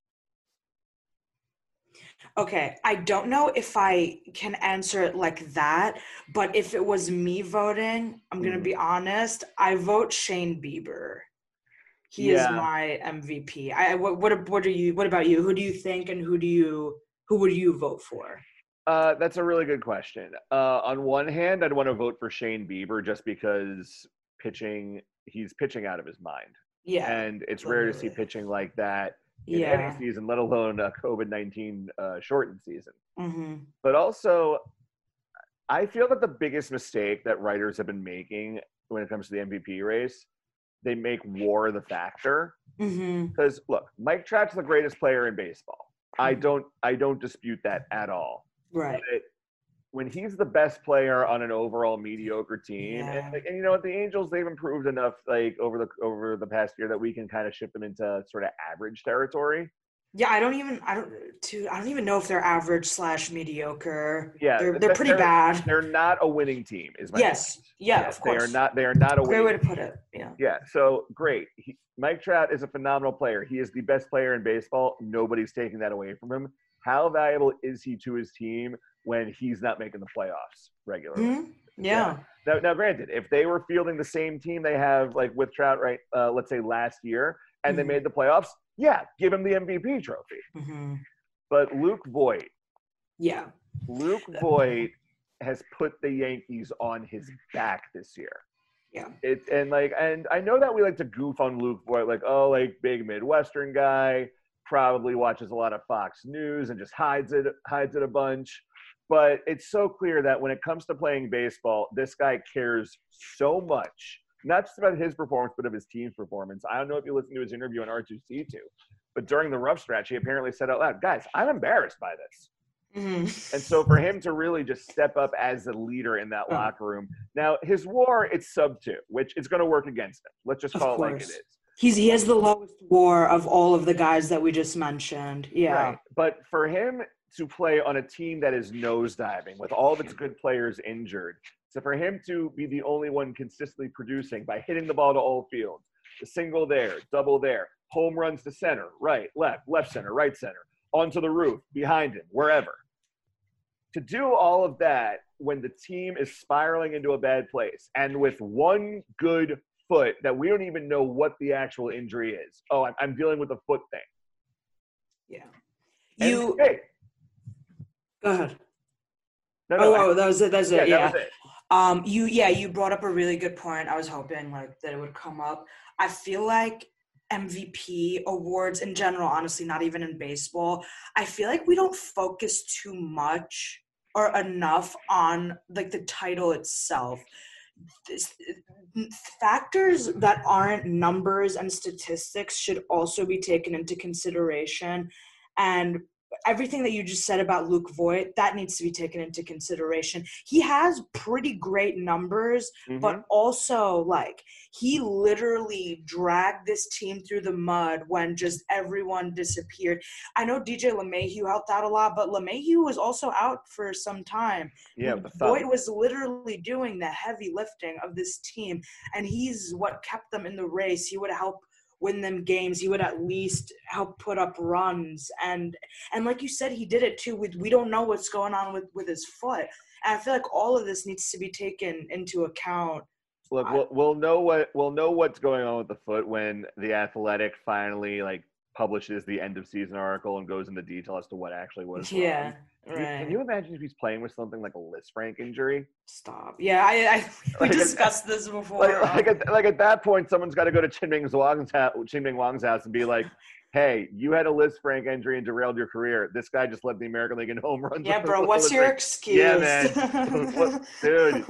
Okay, I don't know if I can answer it like that, but if it was me voting, I'm gonna Mhm. be honest. I vote Shane Bieber. He is my MVP. I what what what are you? What about you? Who do you think, and who do you who would you vote for? Uh, that's a really good question. Uh, on one hand, I'd want to vote for Shane Bieber just because pitching, he's pitching out of his mind. Yeah, And it's rare to see pitching like that in yeah. any season, let alone a COVID 19 uh, shortened season. hmm But also, I feel that the biggest mistake that writers have been making when it comes to the MVP race, they make war the factor. Because look, Mike Trout's the greatest player in baseball. I Mhm. don't, I don't dispute that at all. Right. But when he's the best player on an overall mediocre team, Yeah. and, and you know what, the Angels they've improved enough like over the over the past year that we can kind of ship them into sort of average territory. Yeah, I don't even I don't dude, I don't even know if they're average slash mediocre. Yeah, they're th- they're pretty bad. They're not a winning team, is my Yes. Yeah, Yes, of course. They are not. They are not a Great way to put it. Yeah. Yeah. So great. He, Mike Trout is a phenomenal player. He is the best player in baseball. Nobody's taking that away from him. How valuable is he to his team when he's not making the playoffs regularly? Mhm. Yeah. Now, now, granted, if they were fielding the same team they have, like with Trout, right? Uh, let's say last year, and they Mhm. made the playoffs, yeah, give him the MVP trophy. hmm But Luke Voit, Yeah. Luke Voit has put the Yankees on his back this year. Yeah. It and like, and I know that we like to goof on Luke Voit, like, oh, like big Midwestern guy, probably watches a lot of Fox News and just hides it, hides it a bunch. But it's so clear that when it comes to playing baseball, this guy cares so much, not just about his performance, but of his team's performance. I don't know if you listened to his interview on R2C2, but during the rough stretch, he apparently said out loud, guys, I'm embarrassed by this. hmm And so for him to really just step up as a leader in that Oh. locker room. Now, his war, it's sub two, which is going to work against him. Let's just Of call it like it is. He's he has the lowest war of all of the guys that we just mentioned. Yeah. Right. But for him, to play on a team that is nosediving with all of its good players injured. So for him to be the only one consistently producing by hitting the ball to all fields, the single there, double there, home runs to center, right, left, left center, right center, onto the roof, behind him, wherever. To do all of that when the team is spiraling into a bad place and with one good foot that we don't even know what the actual injury is. Oh, I'm, I'm dealing with a foot thing. Yeah. And, You hey, go ahead. no, no, oh, I- oh, that was it. That's yeah, it. Yeah. that. Um, you yeah, you brought up a really good point. I was hoping like that it would come up. I feel like MVP awards in general, honestly, not even in baseball, I feel like we don't focus too much or enough on like the title itself. This, factors that aren't numbers and statistics should also be taken into consideration and everything that you just said about Luke Voit, that needs to be taken into consideration. He has pretty great numbers, Mhm. but also like he literally dragged this team through the mud when just everyone disappeared. I know DJ LeMahieu helped out a lot, but LeMahieu was also out for some time. yeah. Voit was literally doing the heavy lifting of this team, and he's what kept them in the race. He would help win them games. He would at least help put up runs, and and like you said, he did it too. With we don't know what's going on with with his foot, and I feel like all of this needs to be taken into account. Look, we'll, we'll know what we'll know what's going on with the foot when the Athletic finally like publishes the end of season article and goes into detail as to what actually was. Yeah, Can you- right. Can you imagine if he's playing with something like a Lisfranc injury? Stop. Yeah, I, I we Like, discussed this before. Like, like, at, like at that point, someone's got to go to Chien-Ming Wang's house, Wang's house and be like, "Hey, you had a Lisfranc injury and derailed your career. This guy just led the American League in home runs." yeah, bro. What's your Frank." excuse? Yeah, man. What- Dude,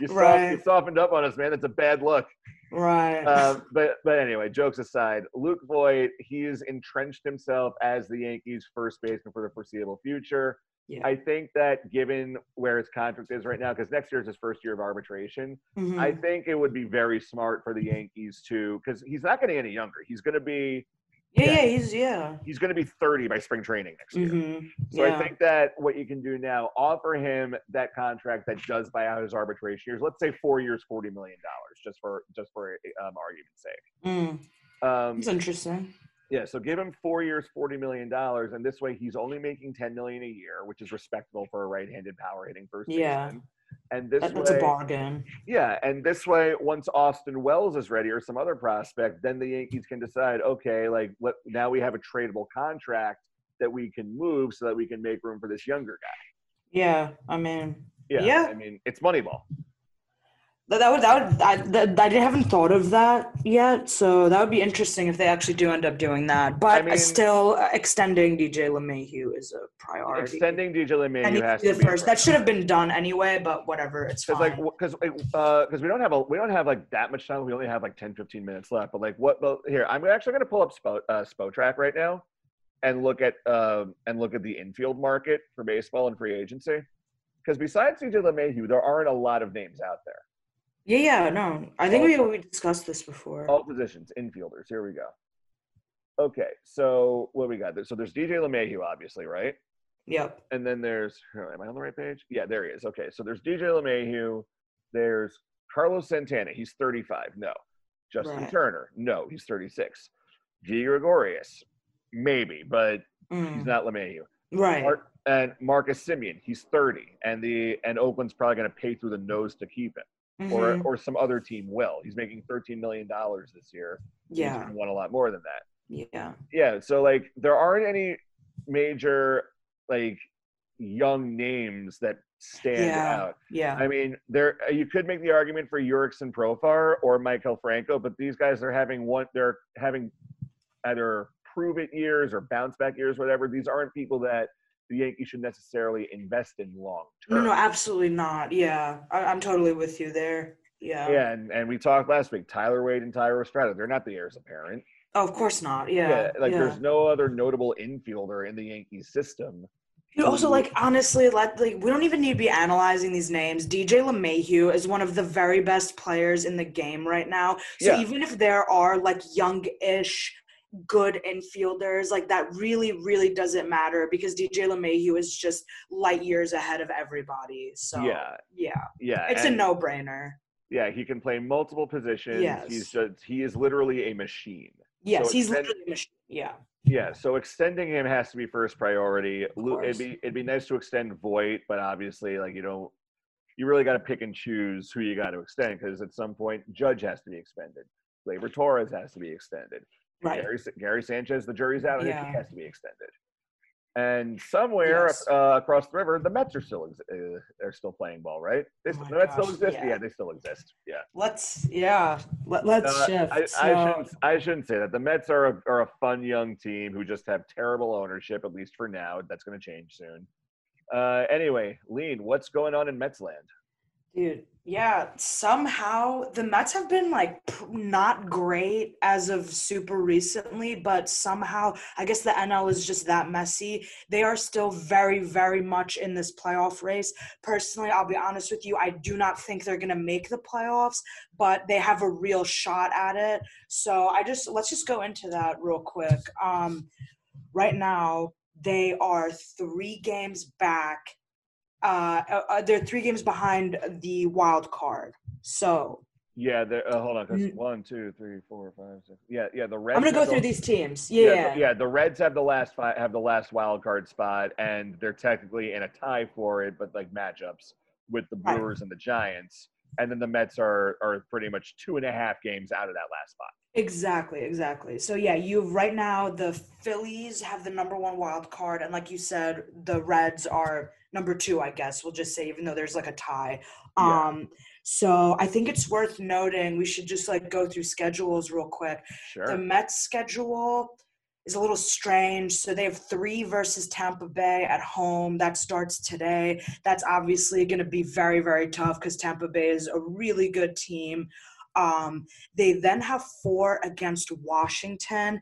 you, soft, Right. you softened up on us, man. That's a bad look. Right. uh, but but anyway, jokes aside, Luke Voit he's entrenched himself as the Yankees' first baseman for the foreseeable future. Yeah. I think that given where his contract is right now, because next year is his first year of arbitration, Mhm. I think it would be very smart for the Yankees to, because he's not getting any younger. He's going to be yeah, yeah. he's yeah. he's going to be 30 by spring training next year. hmm So yeah. I think that what you can do now, offer him that contract that does buy out his arbitration years. Let's say four years, forty million dollars, just for just for um, argument's sake. Mm, Um, it's interesting. yeah, so give him four years, forty million dollars, and this way he's only making ten million a year, which is respectable for a right-handed power hitting first Yeah. And this That, that's a way, bargain. yeah, and this way, once Austin Wells is ready or some other prospect, then the Yankees can decide, okay, like let, now we have a tradable contract that we can move so that we can make room for this younger guy. Yeah, I mean, Yeah, Yeah. I mean, it's Moneyball. That, that would that would I that, I haven't thought of that yet. So that would be interesting if they actually do end up doing that. But mean- still, uh, extending DJ LeMahieu is a priority. Extending DJ LeMahieu he has be to the be first. That should have been done anyway. But whatever, it's because fine. like because because we don't have a we don't have like that much time. We only have like 10, 15 minutes left. But like what? Well, here I'm actually going to pull up Spo uh, Spotrac right now and look at um and look at the infield market for baseball and free agency. Because besides DJ LeMahieu, there aren't a lot of names out there. Yeah, yeah, no, I think we we discussed this before. All positions, infielders. Here we go. Okay, so what we got? So there's DJ LeMahieu, obviously, right? Yep. and then there's am I on the right page? Yeah, there he is. Okay, so there's DJ LeMahieu. There's Carlos Santana. He's 35. No. Justin Right. Turner. No, he's 36. G. Gregorius. Maybe, but he's Mm, not LeMahieu. right. Mar- and Marcus Semien. He's 30, and the and Oakland's probably going to pay through the nose to keep him, or Mhm. or some other team will. He's making 13 million dollars this year. Yeah, gonna want a lot more than that yeah, yeah so like there aren't any major like young names that stand Yeah. out yeah. i mean there you could make the argument for Jurickson Profar or Maikel Franco but these guys are having one they're having either prove it years or bounce back years whatever these aren't people that the Yankees should necessarily invest in long No, term no, absolutely not. Yeah, I, I'm totally with you there. Yeah. yeah and, and we talked last week Tyler Wade and Thairo Estrada they're not the heirs apparent Oh, of course not. Yeah. like yeah. there's no other notable infielder in the Yankees system Dude, also, like honestly, let like we don't even need to be analyzing these names. DJ LeMahieu is one of the very best players in the game right now. So Yeah. even if there are like young-ish good infielders. Like that really, really doesn't matter because DJ LeMahieu is just light years ahead of everybody. So Yeah. yeah, Yeah, it's a no-brainer. Yeah, he can play multiple positions. Yes. He's just he is literally a machine. Yes, So he's literally a machine. Yeah, Yeah, so extending him has to be first priority. It'd be it'd be nice to extend Voit, but obviously, like you don't, you really got to pick and choose who you got to extend because at some point Judge has to be extended, Gleyber Torres has to be extended, right. Gary, Gary Sanchez, the jury's out, and Yeah. he has to be extended. And somewhere Yes. uh, across the river, the Mets are still ex- uh, they're still playing ball, right? They, Oh the Mets still exist. yeah. Yeah. they still exist. Yeah. Let's yeah. Let, let's Uh, shift. I, so, I shouldn't. I shouldn't say that. The Mets are a, are a fun young team who just have terrible ownership, at least for now. That's going to change soon. Uh, anyway, Lean, what's going on in Mets land? Dude, yeah, somehow the Mets have been like not great as of super recently, but somehow I guess the NL is just that messy. They are still very, very much in this playoff race. Personally, I'll be honest with you, I do not think they're going to make the playoffs, but they have a real shot at it. So I just let's just go into that real quick. Um, right now, they are three games back uh, uh, they're three games behind the wild card. So Yeah, they're- uh, hold on, because Mm. one, two, three, four, five, six. Yeah, yeah. The Reds. I'm gonna go through the- these teams. Yeah, Yeah, the, yeah. The Reds have the last fi- have the last wild card spot, and they're technically in a tie for it, but like matchups with the Right. Brewers and the Giants, and then the Mets are are pretty much two and a half games out of that last spot. exactly, exactly. So yeah, you right now the Phillies have the number one wild card, and like you said, the Reds are number two. I guess we'll just say, even though there's like a tie. Yeah. Um, so I think it's worth noting. We should just like go through schedules real quick. Sure. The Mets schedule is a little strange. So they have three versus Tampa Bay at home. That starts today. That's obviously going to be very, very tough because Tampa Bay is a really good team. Um, they then have four against Washington.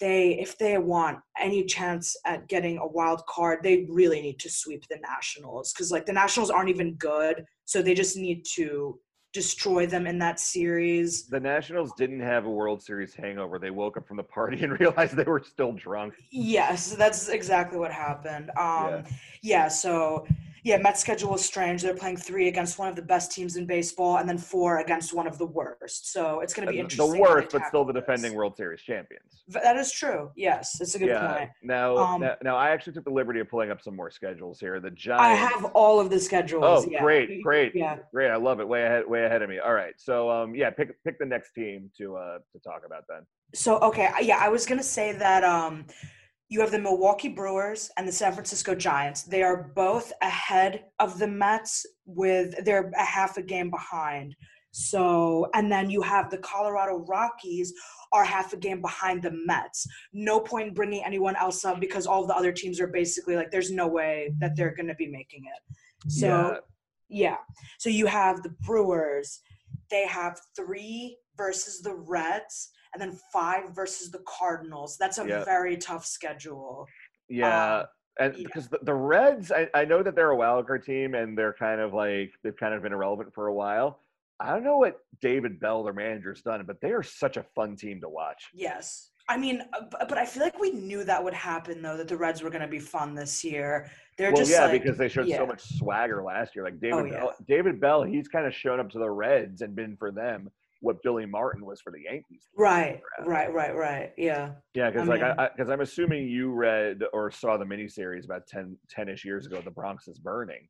They, if they want any chance at getting a wild card, they really need to sweep the Nationals because like the Nationals aren't even good, so they just need to destroy them in that series. the Nationals didn't have a World Series hangover. They woke up from the party and realized they were still drunk. Yes, that's exactly what happened. Um, Yeah. yeah. so yeah, Mets schedule is strange. They're playing three against one of the best teams in baseball, and then four against one of the worst. So it's going to be interesting. The worst, but still the defending World Series champions. That is true. Yes, it's a good yeah. point. Now, Um, now, now, I actually took the liberty of pulling up some more schedules here. The Giants. I have all of the schedules. Oh, yeah. great, great, Yeah. great! I love it. Way ahead, way ahead of me. All right, so um, yeah, pick pick the next team to uh to talk about then. So okay, yeah, I was gonna say that um, you have the Milwaukee Brewers and the San Francisco Giants. They are both ahead of the Mets with they're a half a game behind. So and then you have the Colorado Rockies are half a game behind the Mets. No point in bringing anyone else up because all the other teams are basically like there's no way that they're gonna be making it. So Yeah. yeah. So you have the Brewers. They have three versus the Reds, and then five versus the Cardinals. That's a Yeah. very tough schedule. Yeah, Um, and yeah. because the, the Reds, I, I know that they're a wild card team and they're kind of like they've kind of been irrelevant for a while. I don't know what David Bell, their manager's done, but they are such a fun team to watch. Yes. I mean, uh, but I feel like we knew that would happen though. That the Reds were going to be fun this year. They're well, just yeah, like, because they showed yeah. so much swagger last year. Like David Oh, yeah. Bell, David Bell, he's kind of shown up to the Reds and been for them what Billy Martin was for the Yankees. right, right, right, right. Yeah. Yeah, because I like I because I'm assuming you read or saw the miniseries about 10, 10-ish years ago, The Bronx is Burning.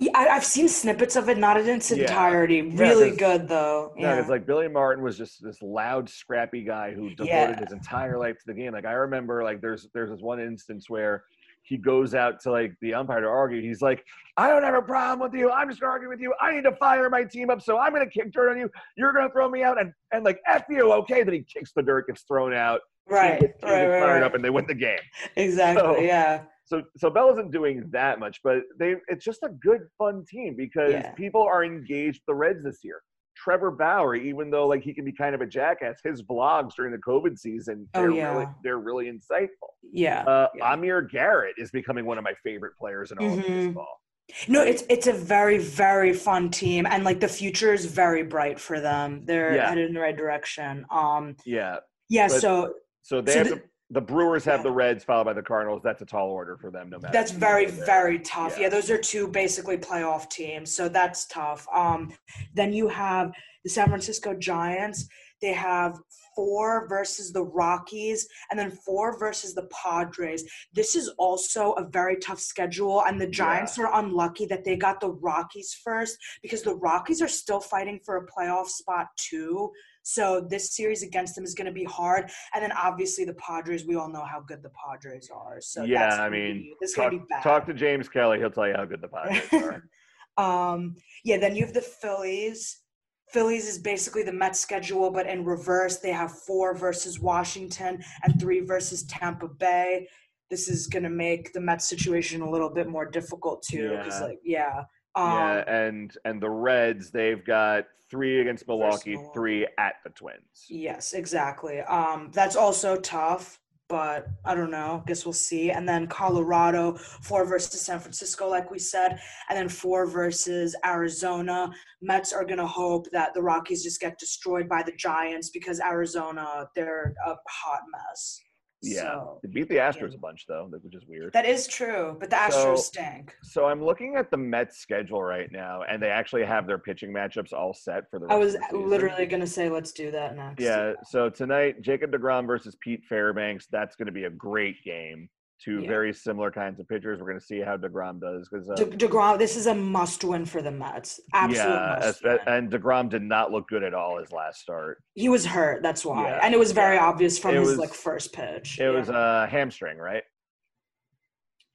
Yeah, I, I've seen snippets of it, not in its Yeah. entirety. Really 'cause- good though. Yeah, Yeah. it's like Billy Martin was just this loud, scrappy guy who devoted Yeah. his entire life to the game. Like I remember, like there's there's this one instance where he goes out to like the umpire to argue. He's like, "I don't have a problem with you. I'm just gonna argue with you. I need to fire my team up, so I'm gonna kick dirt on you. You're gonna throw me out, and and like f you, okay?" Then he kicks the dirt, gets thrown out. right, gets- right, right, fired right. up, and they win the game. Exactly. So- yeah. So so Bell isn't doing that much, but they it's just a good fun team because Yeah. people are engaged with the Reds this year. Trevor Bauer, even though like he can be kind of a jackass, his vlogs during the COVID season, Oh, they're yeah. really they're really insightful. Yeah. Uh, Yeah. Amir Garrett is becoming one of my favorite players in all of Mhm. baseball. No, it's it's a very very fun team, and like the future is very bright for them. They're Yeah. headed in the right direction. Um, Yeah, yeah. But- so So they So have the, the Brewers have Yeah. the Reds, followed by the Cardinals. That's a tall order for them, no matter. That's very, very tough. Yeah. Yeah. those are two basically playoff teams, so that's tough. Um, then you have the San Francisco Giants. They have four versus the Rockies, and then four versus the Padres. This is also a very tough schedule, and the Giants are unlucky that they got the Rockies first because the Rockies are still fighting for a playoff spot too. So this series against them is going to be hard, and then obviously the Padres. We all know how good the Padres are. So Yeah, I mean, be, Talk, going to be bad. talk to James Kelly. He'll tell you how good the Padres are. Um, yeah, then you have the Phillies. Phillies is basically the Mets schedule, but in reverse. They have four versus Washington and three versus Tampa Bay. This is gonna make the Mets situation a little bit more difficult too, because Yeah. like yeah, um, yeah, and and the Reds, they've got three against Milwaukee, Milwaukee. three at the Twins. yes, exactly. Um, that's also tough, but I don't know. Guess we'll see. And then Colorado, four versus San Francisco, like we said, and then four versus Arizona. Mets are gonna hope that the Rockies just get destroyed by the Giants because Arizona, they're a hot mess. Yeah, So, they beat the Astros a bunch though, which is weird. that is true, but the Astros So- stink. So I'm looking at the Mets schedule right now, and they actually have their pitching matchups all set for the. I was the literally gonna say, let's do that next. Yeah. So tonight, Jacob Degrom versus Pete Fairbanks. That's going to be a great game. Two Yeah. very similar kinds of pitchers. We're going to see how Degrom does because. Uh, De- DeGrom, this is a must-win for the Mets. Absolute yeah, and Degrom did not look good at all his last start. He was hurt. That's why, Yeah, and it was very obvious from It his was- like first pitch. It Yeah. was a hamstring, right?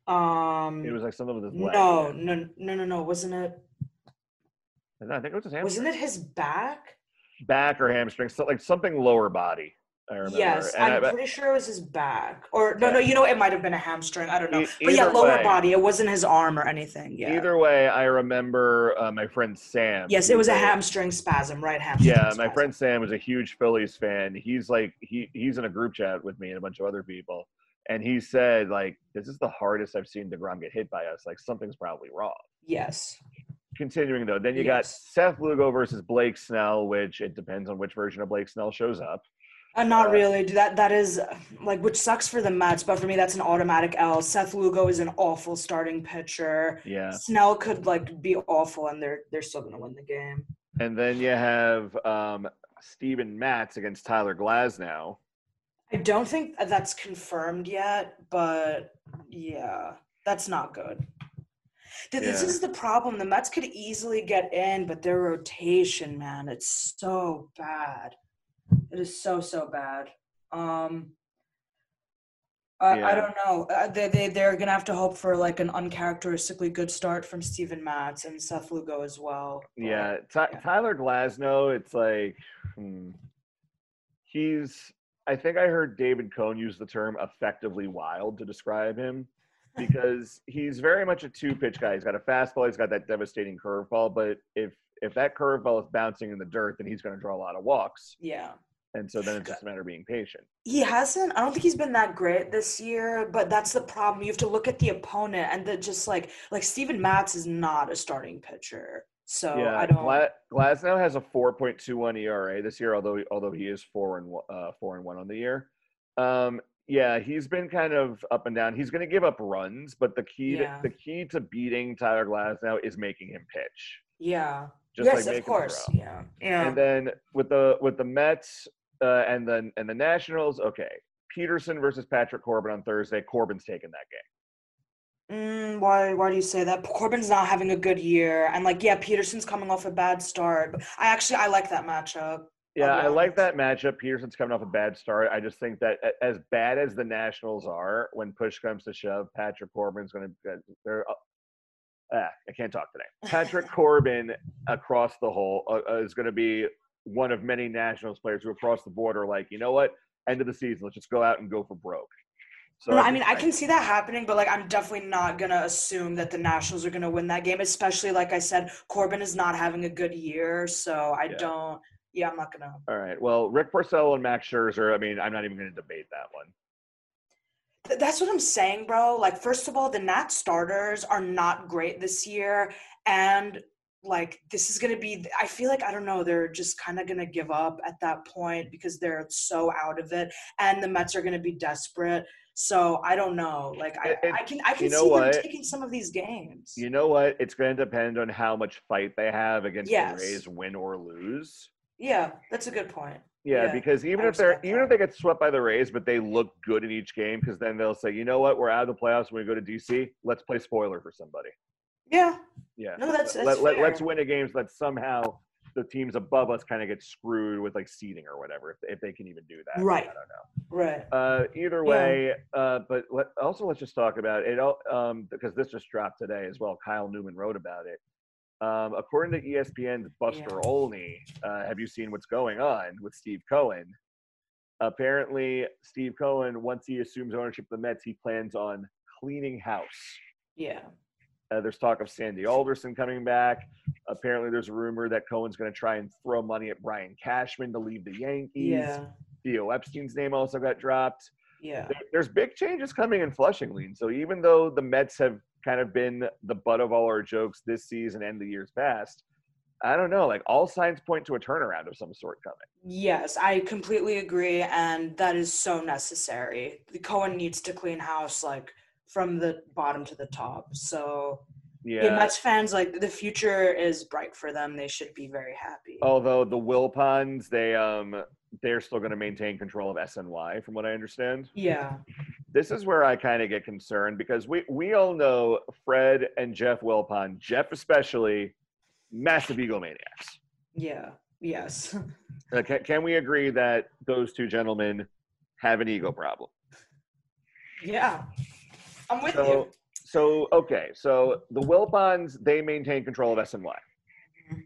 um. It was like something with his leg. no, no, no, no, no. Wasn't it? I think it was his hamstring. Wasn't it his back? back or hamstring? So like something lower body. I remember. Yes, And I'm I- pretty sure it was his back. Or no, Yeah. no. You know, it might have been a hamstring. I don't know. E- but yeah, lower way. body. It wasn't his arm or anything. Yeah. Either way, I remember uh, my friend Sam. yes, it was a hamstring spasm, right? Hamstring. Yeah, my friend Sam was a huge Phillies fan. He's like he he's in a group chat with me and a bunch of other people, and he said like this is the hardest I've seen Degrom get hit by us. Like something's probably wrong. Yes. Continuing though, then you got Seth Lugo versus Blake Snell, which it depends on which version of Blake Snell shows up. Uh, not really. That that is like which sucks for the Mets, but for me that's an automatic L. Seth Lugo is an awful starting pitcher. Yeah, Snell could like be awful, and they're they're still gonna win the game. and then you have um, Steven Matz against Tyler Glasnow. I don't think that's confirmed yet, but yeah, that's not good. This Yeah. is the problem. The Mets could easily get in, but their rotation, man, it's so bad. It is so so bad. Um, I, Yeah. I don't know. Uh, They they they're gonna have to hope for like an uncharacteristically good start from Steven Matz and Seth Lugo as well. but- Yeah, Ty- yeah. Tyler Glasnow. It's like hmm, he's. I think I heard David Cone use the term "effectively wild" to describe him because he's very much a two-pitch guy. He's got a fastball. He's got that devastating curveball. But if if that curveball is bouncing in the dirt, then he's going to draw a lot of walks. yeah. And so then it's just a matter of being patient. He hasn't. I don't think he's been that great this year, but that's the problem. You have to look at the opponent and the just like like Steven Matz is not a starting pitcher. So yeah, I don't. Gla- Glasnow has a 4.21 ERA this year, although although he is four and one- uh, four and one on the year. Um, yeah, he's been kind of up and down. He's going to give up runs, but the key Yeah. to, the key to beating Tyler Glasnow is making him pitch. yeah. Just yes, like of course. Yeah. Yeah. And then with the with the Mets uh, and then and the Nationals, okay, Peterson versus Patrick Corbin on Thursday. Corbin's taking that game. Mm, why? Why do you say that? Corbin's not having a good year, and like, yeah, Peterson's coming off a bad start. But I actually I like that matchup. Yeah, I like that matchup. Peterson's coming off a bad start. I just think that as bad as the Nationals are, when push comes to shove, Patrick Corbin's going to. They're. Uh, Ah, I can't talk today. Patrick Corbin across the hole uh, uh, is going to be one of many Nationals players who across the border, like you know what, end of the season, let's just go out and go for broke. So No, I mean, I can see that happening, but like, I'm definitely not gonna assume that the Nationals are gonna win that game. Especially, like I said, Corbin is not having a good year, so I Yeah. don't. Yeah, I'm not gonna. All right. Well, Rick Porcello and Max Scherzer. I mean, I'm not even going to debate that one. Th- That's what I'm saying, bro. Like, first of all, the Nat starters are not great this year, and like this is going to be i feel like i don't know they're just kind of going to give up at that point because they're so out of it and the mets are going to be desperate so i don't know like i, I can i can you know see what? them taking some of these games You know what? It's going to depend on how much fight they have against Yes. the Rays, win or lose. yeah that's a good point Yeah, Yeah, because even I if they're even that. if they get swept by the Rays, but they look good in each game, because then they'll say, you know what, we're out of the playoffs when we go to DC. Let's play spoiler for somebody. yeah Yeah. no that's, that's let, let, let's win a game so that somehow the teams above us kind of get screwed with like seeding or whatever, if, if they can even do that. Right. I don't know. right Uh, either Yeah. way, uh, but let, also let's just talk about it um, because this just dropped today as well. Kyle Newman wrote about it. Um, according to ESPN's Buster Yeah. Olney, uh, have you seen what's going on with Steve Cohen? Apparently, Steve Cohen, once he assumes ownership of the Mets, he plans on cleaning house. yeah Uh, there's talk of Sandy Alderson coming back. Apparently, there's a rumor that Cohen's going to try and throw money at Brian Cashman to leave the Yankees. yeah Theo Epstein's name also got dropped yeah there- there's big changes coming in Flushing, Lean. So even though the Mets have kind of been the butt of all our jokes this season and the years past, I don't know. Like all signs point to a turnaround of some sort coming. Yes, I completely agree, and that is so necessary. The Cohen needs to clean house like from the bottom to the top. So Yeah. yeah, Mets fans like the future is bright for them. They should be very happy. Although the Wilpons, they um they're still going to maintain control of SNY, from what I understand. Yeah, This is where I kind of get concerned because we we all know Fred and Jeff Wilpon, Jeff especially, massive egomaniacs. yeah, yes, Uh, can, can we agree that those two gentlemen have an ego problem? yeah. I'm with So, you. so okay, so the Wilpons they maintain control of SNY. Mhm.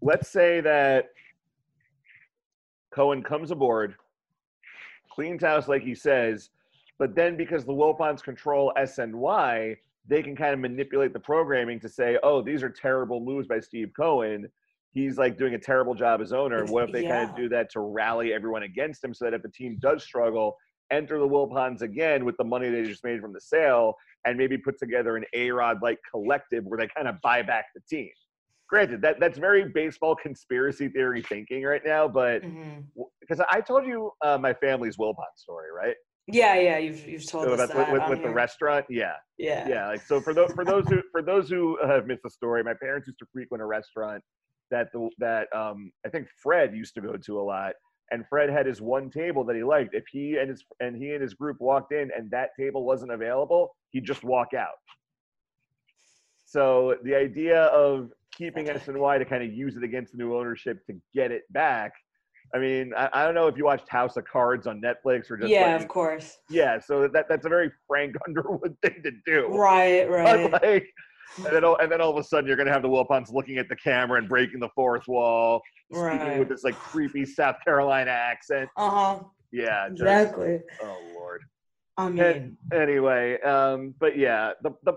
Let's say that Cohen comes aboard, cleans house like he says, but then because the Wilpons control SNY, they can kind of manipulate the programming to say, "Oh, these are terrible moves by Steve Cohen. He's like doing a terrible job as owner." What if they kind of do that to rally everyone against him, so that if the team does struggle, enter the Wilpons again with the money they just made from the sale, and maybe put together an A Rod like collective where they kind of buy back the team. Granted, that that's very baseball conspiracy theory thinking right now, but because I told you uh, my family's Wilpon story, right? Yeah, yeah. You've you've told So us about- that with, with, with the restaurant, yeah, Yeah, yeah. Like so for those for those who for those who have missed the story, my parents used to frequent a restaurant that the that um I think Fred used to go to a lot. And Fred had his one table that he liked. If he and his and he and his group walked in and that table wasn't available, he'd just walk out. So the idea of keeping SNY to kind of use it against the new ownership to get it back. I mean, I, I don't know if you watched House of Cards on Netflix or just yeah, like, of course. yeah. So that that's a very Frank Underwood thing to do. Right, right. But like, and then, all, and then all of a sudden you're gonna have the Wilpons looking at the camera and breaking the fourth wall, speaking Right. with this like creepy South Carolina accent. Uh huh. Yeah, just, Exactly. oh lord. I mean, Anyway, um, but yeah, the the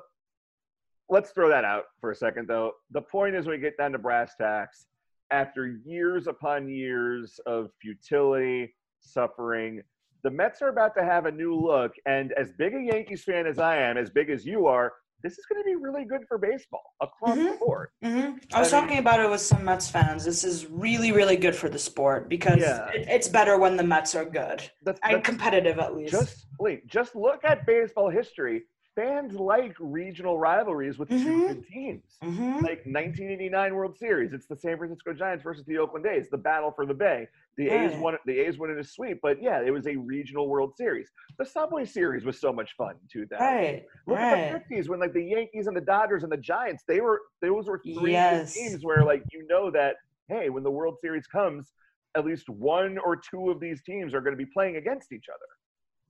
let's throw that out for a second though. The point is, when we get down to brass tacks, after years upon years of futility, suffering, the Mets are about to have a new look. And as big a Yankees fan as I am, as big as you are, this is going to be really good for baseball across the Mhm. board. hmm I was I mean- talking about it with some Mets fans. This is really, really good for the sport because Yeah. it, it's better when the Mets are good The, and competitive, at least. just wait, just look at baseball history. Fans like regional rivalries with two Mhm. good teams. hmm like 1989 World Series. It's the San Francisco Giants versus the Oakland A's, the battle for the Bay. The A's Right. won. The A's won in a sweep, but yeah, it was a regional World Series. The Subway Series was so much fun in 2000. Right, Look at the 50s when like the Yankees and the Dodgers and the Giants, they were those were three good Yes. teams where like you know that hey, when the World Series comes, at least one or two of these teams are going to be playing against each other.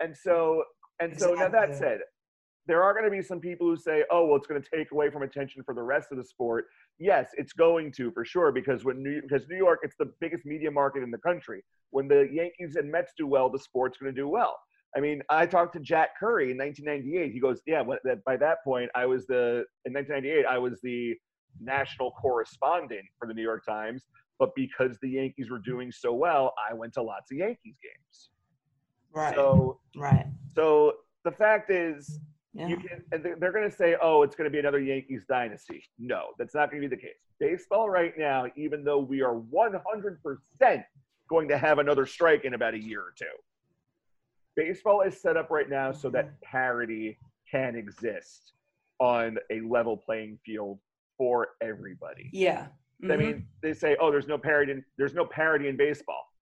And so and so now that said, there are going to be some people who say, "Oh, well, it's going to take away from attention for the rest of the sport." Yes, it's going to for sure because when New, because New York, it's the biggest media market in the country. When the Yankees and Mets do well, the sport's going to do well. I mean, I talked to Jack Curry in 1998. He goes, "Yeah, that, by that point, I was the in 1998, I was the national correspondent for the New York Times, but because the Yankees were doing so well, I went to lots of Yankees games." Right, So right. so the fact is, Yeah. You can, and they're- going to say, "Oh, it's going to be another Yankees dynasty." No, that's not going to be the case. Baseball right now, even though we are 100% going to have another strike in about a year or two, baseball is set up right now so that parity can exist on a level playing field for everybody. yeah. I Mhm. mean, they say, "Oh, there's no parity. In, there's no parity in baseball."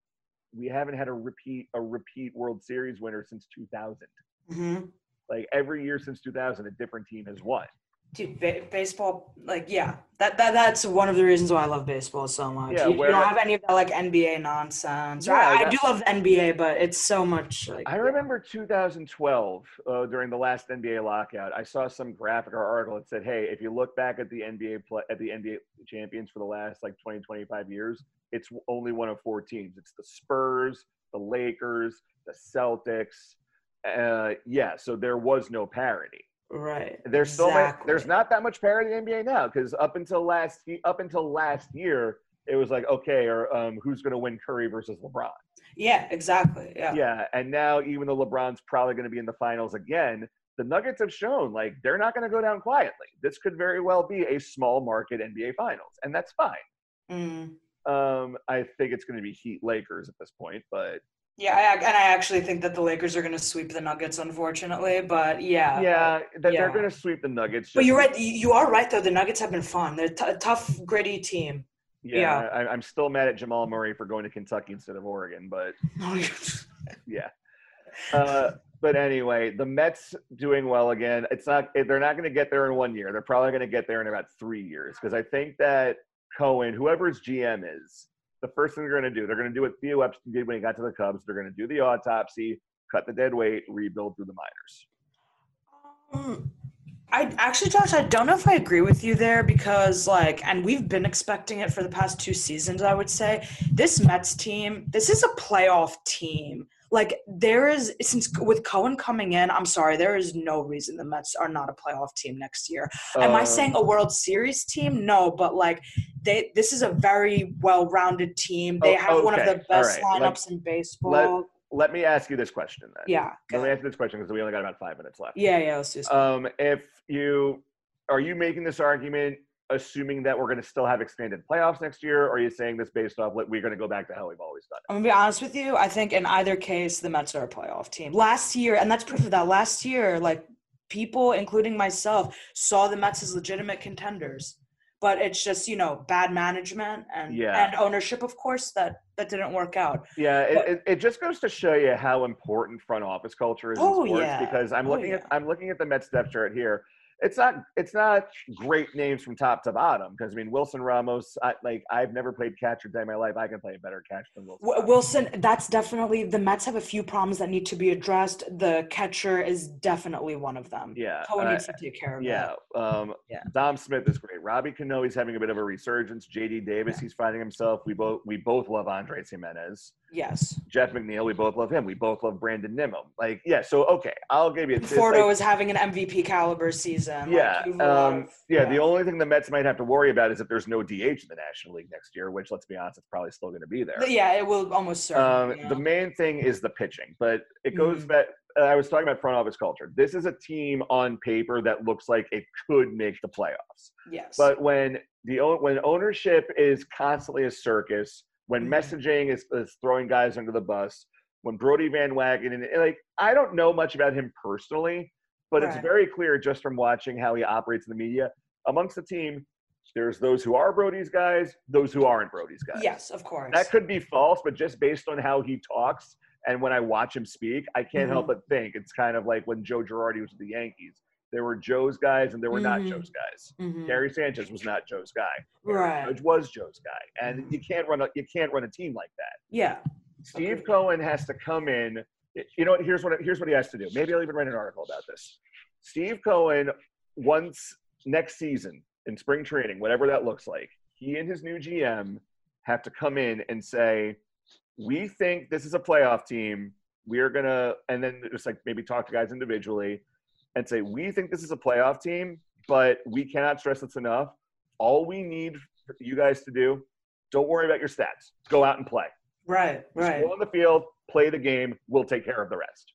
We haven't had a repeat a repeat World Series winner since 2000. Mhm. Like every year since 2000, a different team has won. Dude, ba- baseball, like, yeah, that, that that's one of the reasons why I love baseball so much. Yeah, you, you don't have any of that like NBA nonsense. Yeah, I, I do love the NBA, but it's so much like. I remember 2012 uh, during the last NBA lockout. I saw some graphic or article that said, "Hey, if you look back at the NBA play, at the NBA champions for the last like 20, 25 years, it's only one of four teams. It's the Spurs, the Lakers, the Celtics. Uh, yeah, so there was no parity. Right. There's still ma- there's not that much parity in the NBA now because up until last up until last year, it was like okay, or um, who's going to win Curry versus LeBron? Yeah, exactly. Yeah. Yeah, and now even though LeBron's probably going to be in the finals again, the Nuggets have shown like they're not going to go down quietly. This could very well be a small market NBA finals, and that's fine. Mm. Um, I think it's going to be Heat Lakers at this point, but Yeah, I, and I actually think that the Lakers are going to sweep the Nuggets, unfortunately. But yeah. yeah, that they're going to sweep the Nuggets. But you're right. You are right, though. The Nuggets have been fun. They're t- a tough, gritty team. Yeah, yeah. I, I'm still mad at Jamal Murray for going to Kentucky instead of Oregon, but yeah. Uh, but anyway, the Mets doing well again. It's not. They're not going to get there in one year. They're probably going to get there in about three years because I think that Cohen, whoever his GM is, the first thing they're going to do, they're going to do what Theo Epstein did when he got to the Cubs. They're going to do the autopsy, cut the dead weight, rebuild through the minors. Um, I actually, Josh, I don't know if I agree with you there because, like, and we've been expecting it for the past two seasons. I would say this Mets team, this is a playoff team. Like, there is since with Cohen coming in, I'm sorry, there is no reason the Mets are not a playoff team next year. Am I saying a World Series team? No, but like they, this is a very well-rounded team. They Oh, have one of the best right. Let- lineups in baseball. Let me ask you this question then. yeah, Let me ask you this question because we only got about five minutes left. yeah, yeah. Let's do this. Um, if you are you making this argument assuming that we're going to still have expanded playoffs next year, or are you saying this based off what we're going to go back to how we've always done it? I'm gonna be honest with you. I think in either case, the Mets are a playoff team. Last year, and that's proof of that. Last year, like people, including myself, saw the Mets as legitimate contenders. But it's just you know bad management and Yeah. and ownership, of course, that that didn't work out. Yeah, it, But- it, it just goes to show you how important front office culture is Oh, in sports. yeah. Because I'm Oh, looking at. I'm looking at the Mets depth chart here. It's not it's not great names from top to bottom. Because I mean Wilson Ramos, I, like I've never played catch a day in my life. I can play a better catch than Wilson. W- Wilson, that's definitely the Mets have a few problems that need to be addressed. The catcher is definitely one of them. Yeah, Cohen uh, needs to take care of Yeah, that. um, Yeah. Dom Smith is great. Robbie Cano, he's having a bit of a resurgence. JD Davis, he's finding himself. We both we both love Andres Gimenez. Yes. Jeff McNeil, we both love him. We both love Brandon Nimmo. Like, yeah, so okay, I'll give you this. Fordo like, is having an MVP caliber season. Yeah, Like, um, of- yeah. The only thing the Mets might have to worry about is if there's no DH in the National League next year, which let's be honest, it's probably still going to be there. But yeah, it will almost Um, certainly. the main thing is the pitching, but it goes Mhm. back. Uh, I was talking about front office culture. This is a team on paper that looks like it could make the playoffs. yes. But when the when ownership is constantly a circus, when Mhm. messaging is, is throwing guys under the bus, when Brodie Van Wagenen and and, like I don't know much about him personally, but it's very clear just from watching how he operates in the media amongst the team. There's those who are Brodie's guys, those who aren't Brodie's guys. yes, of course. That could be false, but just based on how he talks and when I watch him speak, I can't help Mhm. but think it's kind of like when Joe Girardi was with the Yankees. There were Joe's guys and there were not Mhm. Joe's guys. Mhm. Gary Sanchez was not Joe's guy. Right. Judge was Joe's guy, and Mhm. you can't run a you can't run a team like that. Yeah. Steve Agreed. Cohen has to come in. You know what? Here's what here's what he has to do. Maybe I'll even write an article about this. Steve Cohen, once next season in spring training, whatever that looks like, he and his new GM have to come in and say, "We think this is a playoff team. We're gonna," and then just like maybe talk to guys individually and say, "We think this is a playoff team, but we cannot stress this enough. All we need for you guys to do, don't worry about your stats. Go out and play." Right. Just Right. Go on the field, play the game. We'll take care of the rest.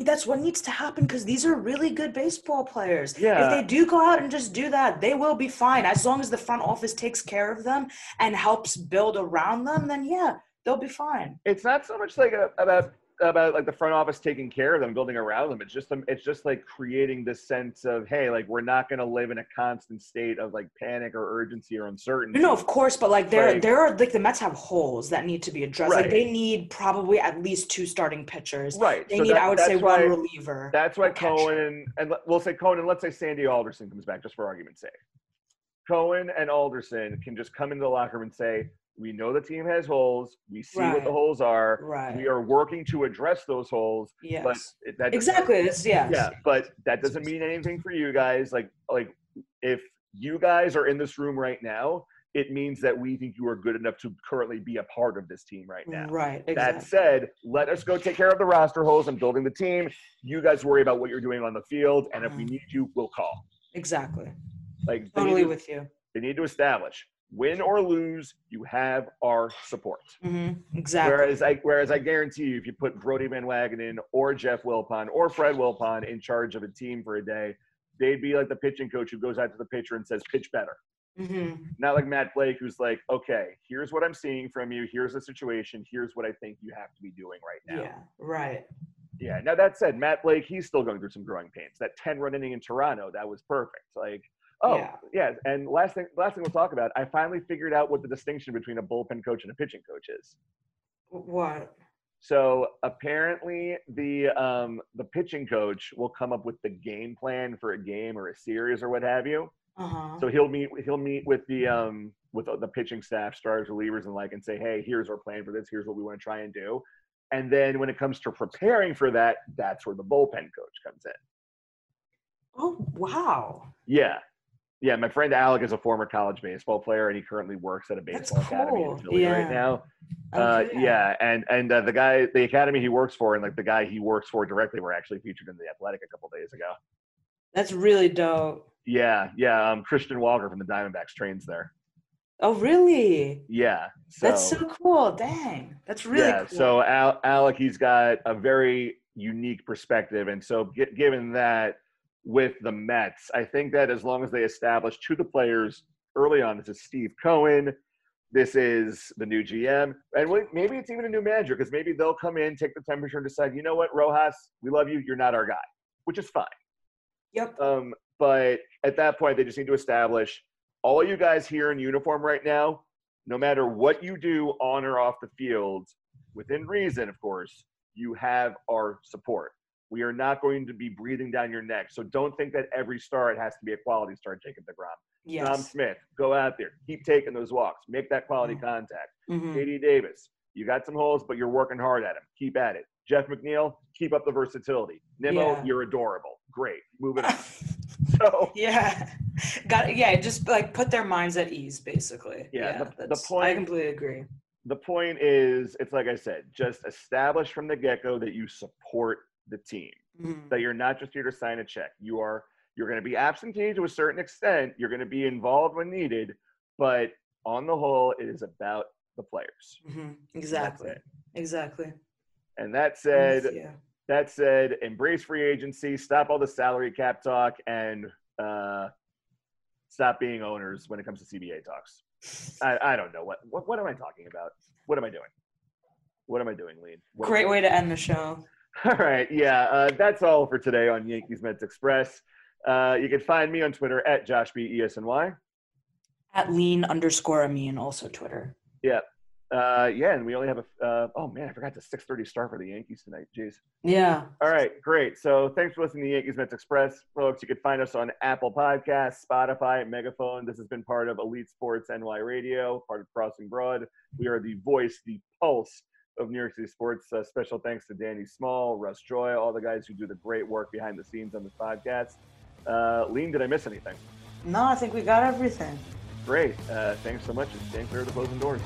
That's what needs to happen because these are really good baseball players. Yeah. If they do go out and just do that, they will be fine. As long as the front office takes care of them and helps build around them, then yeah, they'll be fine. It's not so much like a, about about like the front office taking care of them, building around them. It's just um, it's just like creating this sense of hey, like we're not going to live in a constant state of like panic or urgency or uncertainty. No, no, of course, but like there, Like- there are like the Mets have holes that need to be addressed. Right. Like they need probably at least two starting pitchers. right. They so need, that- I would say, why, one reliever. That's why. Cohen and, and we'll say Cohen and let's say Sandy Alderson comes back just for argument's sake. Cohen and Alderson can just come into the locker room and say, "We know the team has holes. We see what the holes are. right. We are working to address those holes." yes. But that exactly. It's yes. Yeah, but that doesn't mean anything for you guys. Like, like if you guys are in this room right now, it means that we think you are good enough to currently be a part of this team right now. Right. Exactly. That said, let us go take care of the roster holes and building the team. You guys worry about what you're doing on the field, and if we Mhm. need you, we'll call. exactly. Like Totally to, with you. they need to establish win or lose, you have our support. hmm Exactly. Whereas I whereas I guarantee you, if you put Brodie Van Wagenen or Jeff Wilpon or Fred Wilpon in charge of a team for a day, they'd be like the pitching coach who goes out to the pitcher and says, "Pitch better." hmm Not like Matt Blake, who's like, "Okay, here's what I'm seeing from you. Here's the situation. Here's what I think you have to be doing right now." Yeah. Right. Yeah. Now that said, Matt Blake, he's still going through some growing pains. That 10 run inning in Toronto, that was perfect. Like, oh Yeah. And last thing, last thing we'll talk about. I finally figured out what the distinction between a bullpen coach and a pitching coach is. What? So apparently, the um, the pitching coach will come up with the game plan for a game or a series or what have you. Uh huh. So he'll meet he'll meet with the um, with the pitching staff, starters, relievers, and like, and say, hey, here's our plan for this. Here's what we want to try and do. And then when it comes to preparing for that, that's where the bullpen coach comes in. oh wow. Yeah. Yeah, my friend Alec is a former college baseball player, and he currently works at a baseball academy in cool. Philly right Yeah. now. Uh, Okay. yeah, and and uh, the guy, the academy he works for, and like the guy he works for directly, were actually featured in the Athletic a couple days ago. That's really dope. Yeah, yeah. Um, Christian Walker from the Diamondbacks trains there. Oh really? Yeah, so, That's so cool. Dang. That's really yeah. cool. So Al- Alec, he's got a very unique perspective, and so gi- given that with the Mets, I think that as long as they establish to the players early on, this is Steve Cohen. This is the new GM, and maybe it's even a new manager because maybe they'll come in, take the temperature, and decide, you know what, Rojas, we love you. You're not our guy, which is fine. Yep. Um, but at that point, they just need to establish all you guys here in uniform right now, no matter what you do on or off the field, within reason, of course, you have our support. We are not going to be breathing down your neck. So don't think that every start has to be a quality start, Jacob DeGrom. Dom Smith, go out there, keep taking those walks, make that quality Mm. contact. Mhm. JD Davis, you got some holes, but you're working hard at them. Keep at it. Jeff McNeil, keep up the versatility. Nimmo, Yeah. you're adorable. Great. Moving on. So yeah. Got. Yeah. Just like put their minds at ease, basically. Yeah, the- the that's- I completely agree. the point is, it's like I said, just establish from the get go that you support the team. Mhm. That you're not just here to sign a check. You are you're going to be absentee to a certain extent. You're going to be involved when needed, but on the whole, it is about the players. Mhm. Exactly. Exactly. And that said, with you. that said, embrace free agency, stop all the salary cap talk, and uh, stop being owners when it comes to CBA talks. I, I don't know what, what what am I talking about? What am I doing? What am I doing, Lean? What Great way to end the show. All right, yeah, uh, that's all for today on Yankees Mets Express. Uh, you can find me on Twitter at Josh B E S N Y. At lean underscore Amin, also Twitter. Yeah. Uh, yeah, and we only have a. Uh, oh man, I forgot the six thirty start for the Yankees tonight. Jeez. Yeah. All right, great. So thanks for listening to Yankees Mets Express, folks. You can find us on Apple Podcasts, Spotify, Megaphone. This has been part of Elite Sports NY Radio, part of Crossing Broad. We are the voice, the pulse of New York City sports. Uh, special thanks to Danny Small, Russ Joy, all the guys who do the great work behind the scenes on this podcast. Uh, Lean, did I miss anything? No, I think we got everything. Great. Uh, thanks so much, and stand clear of the closing doors.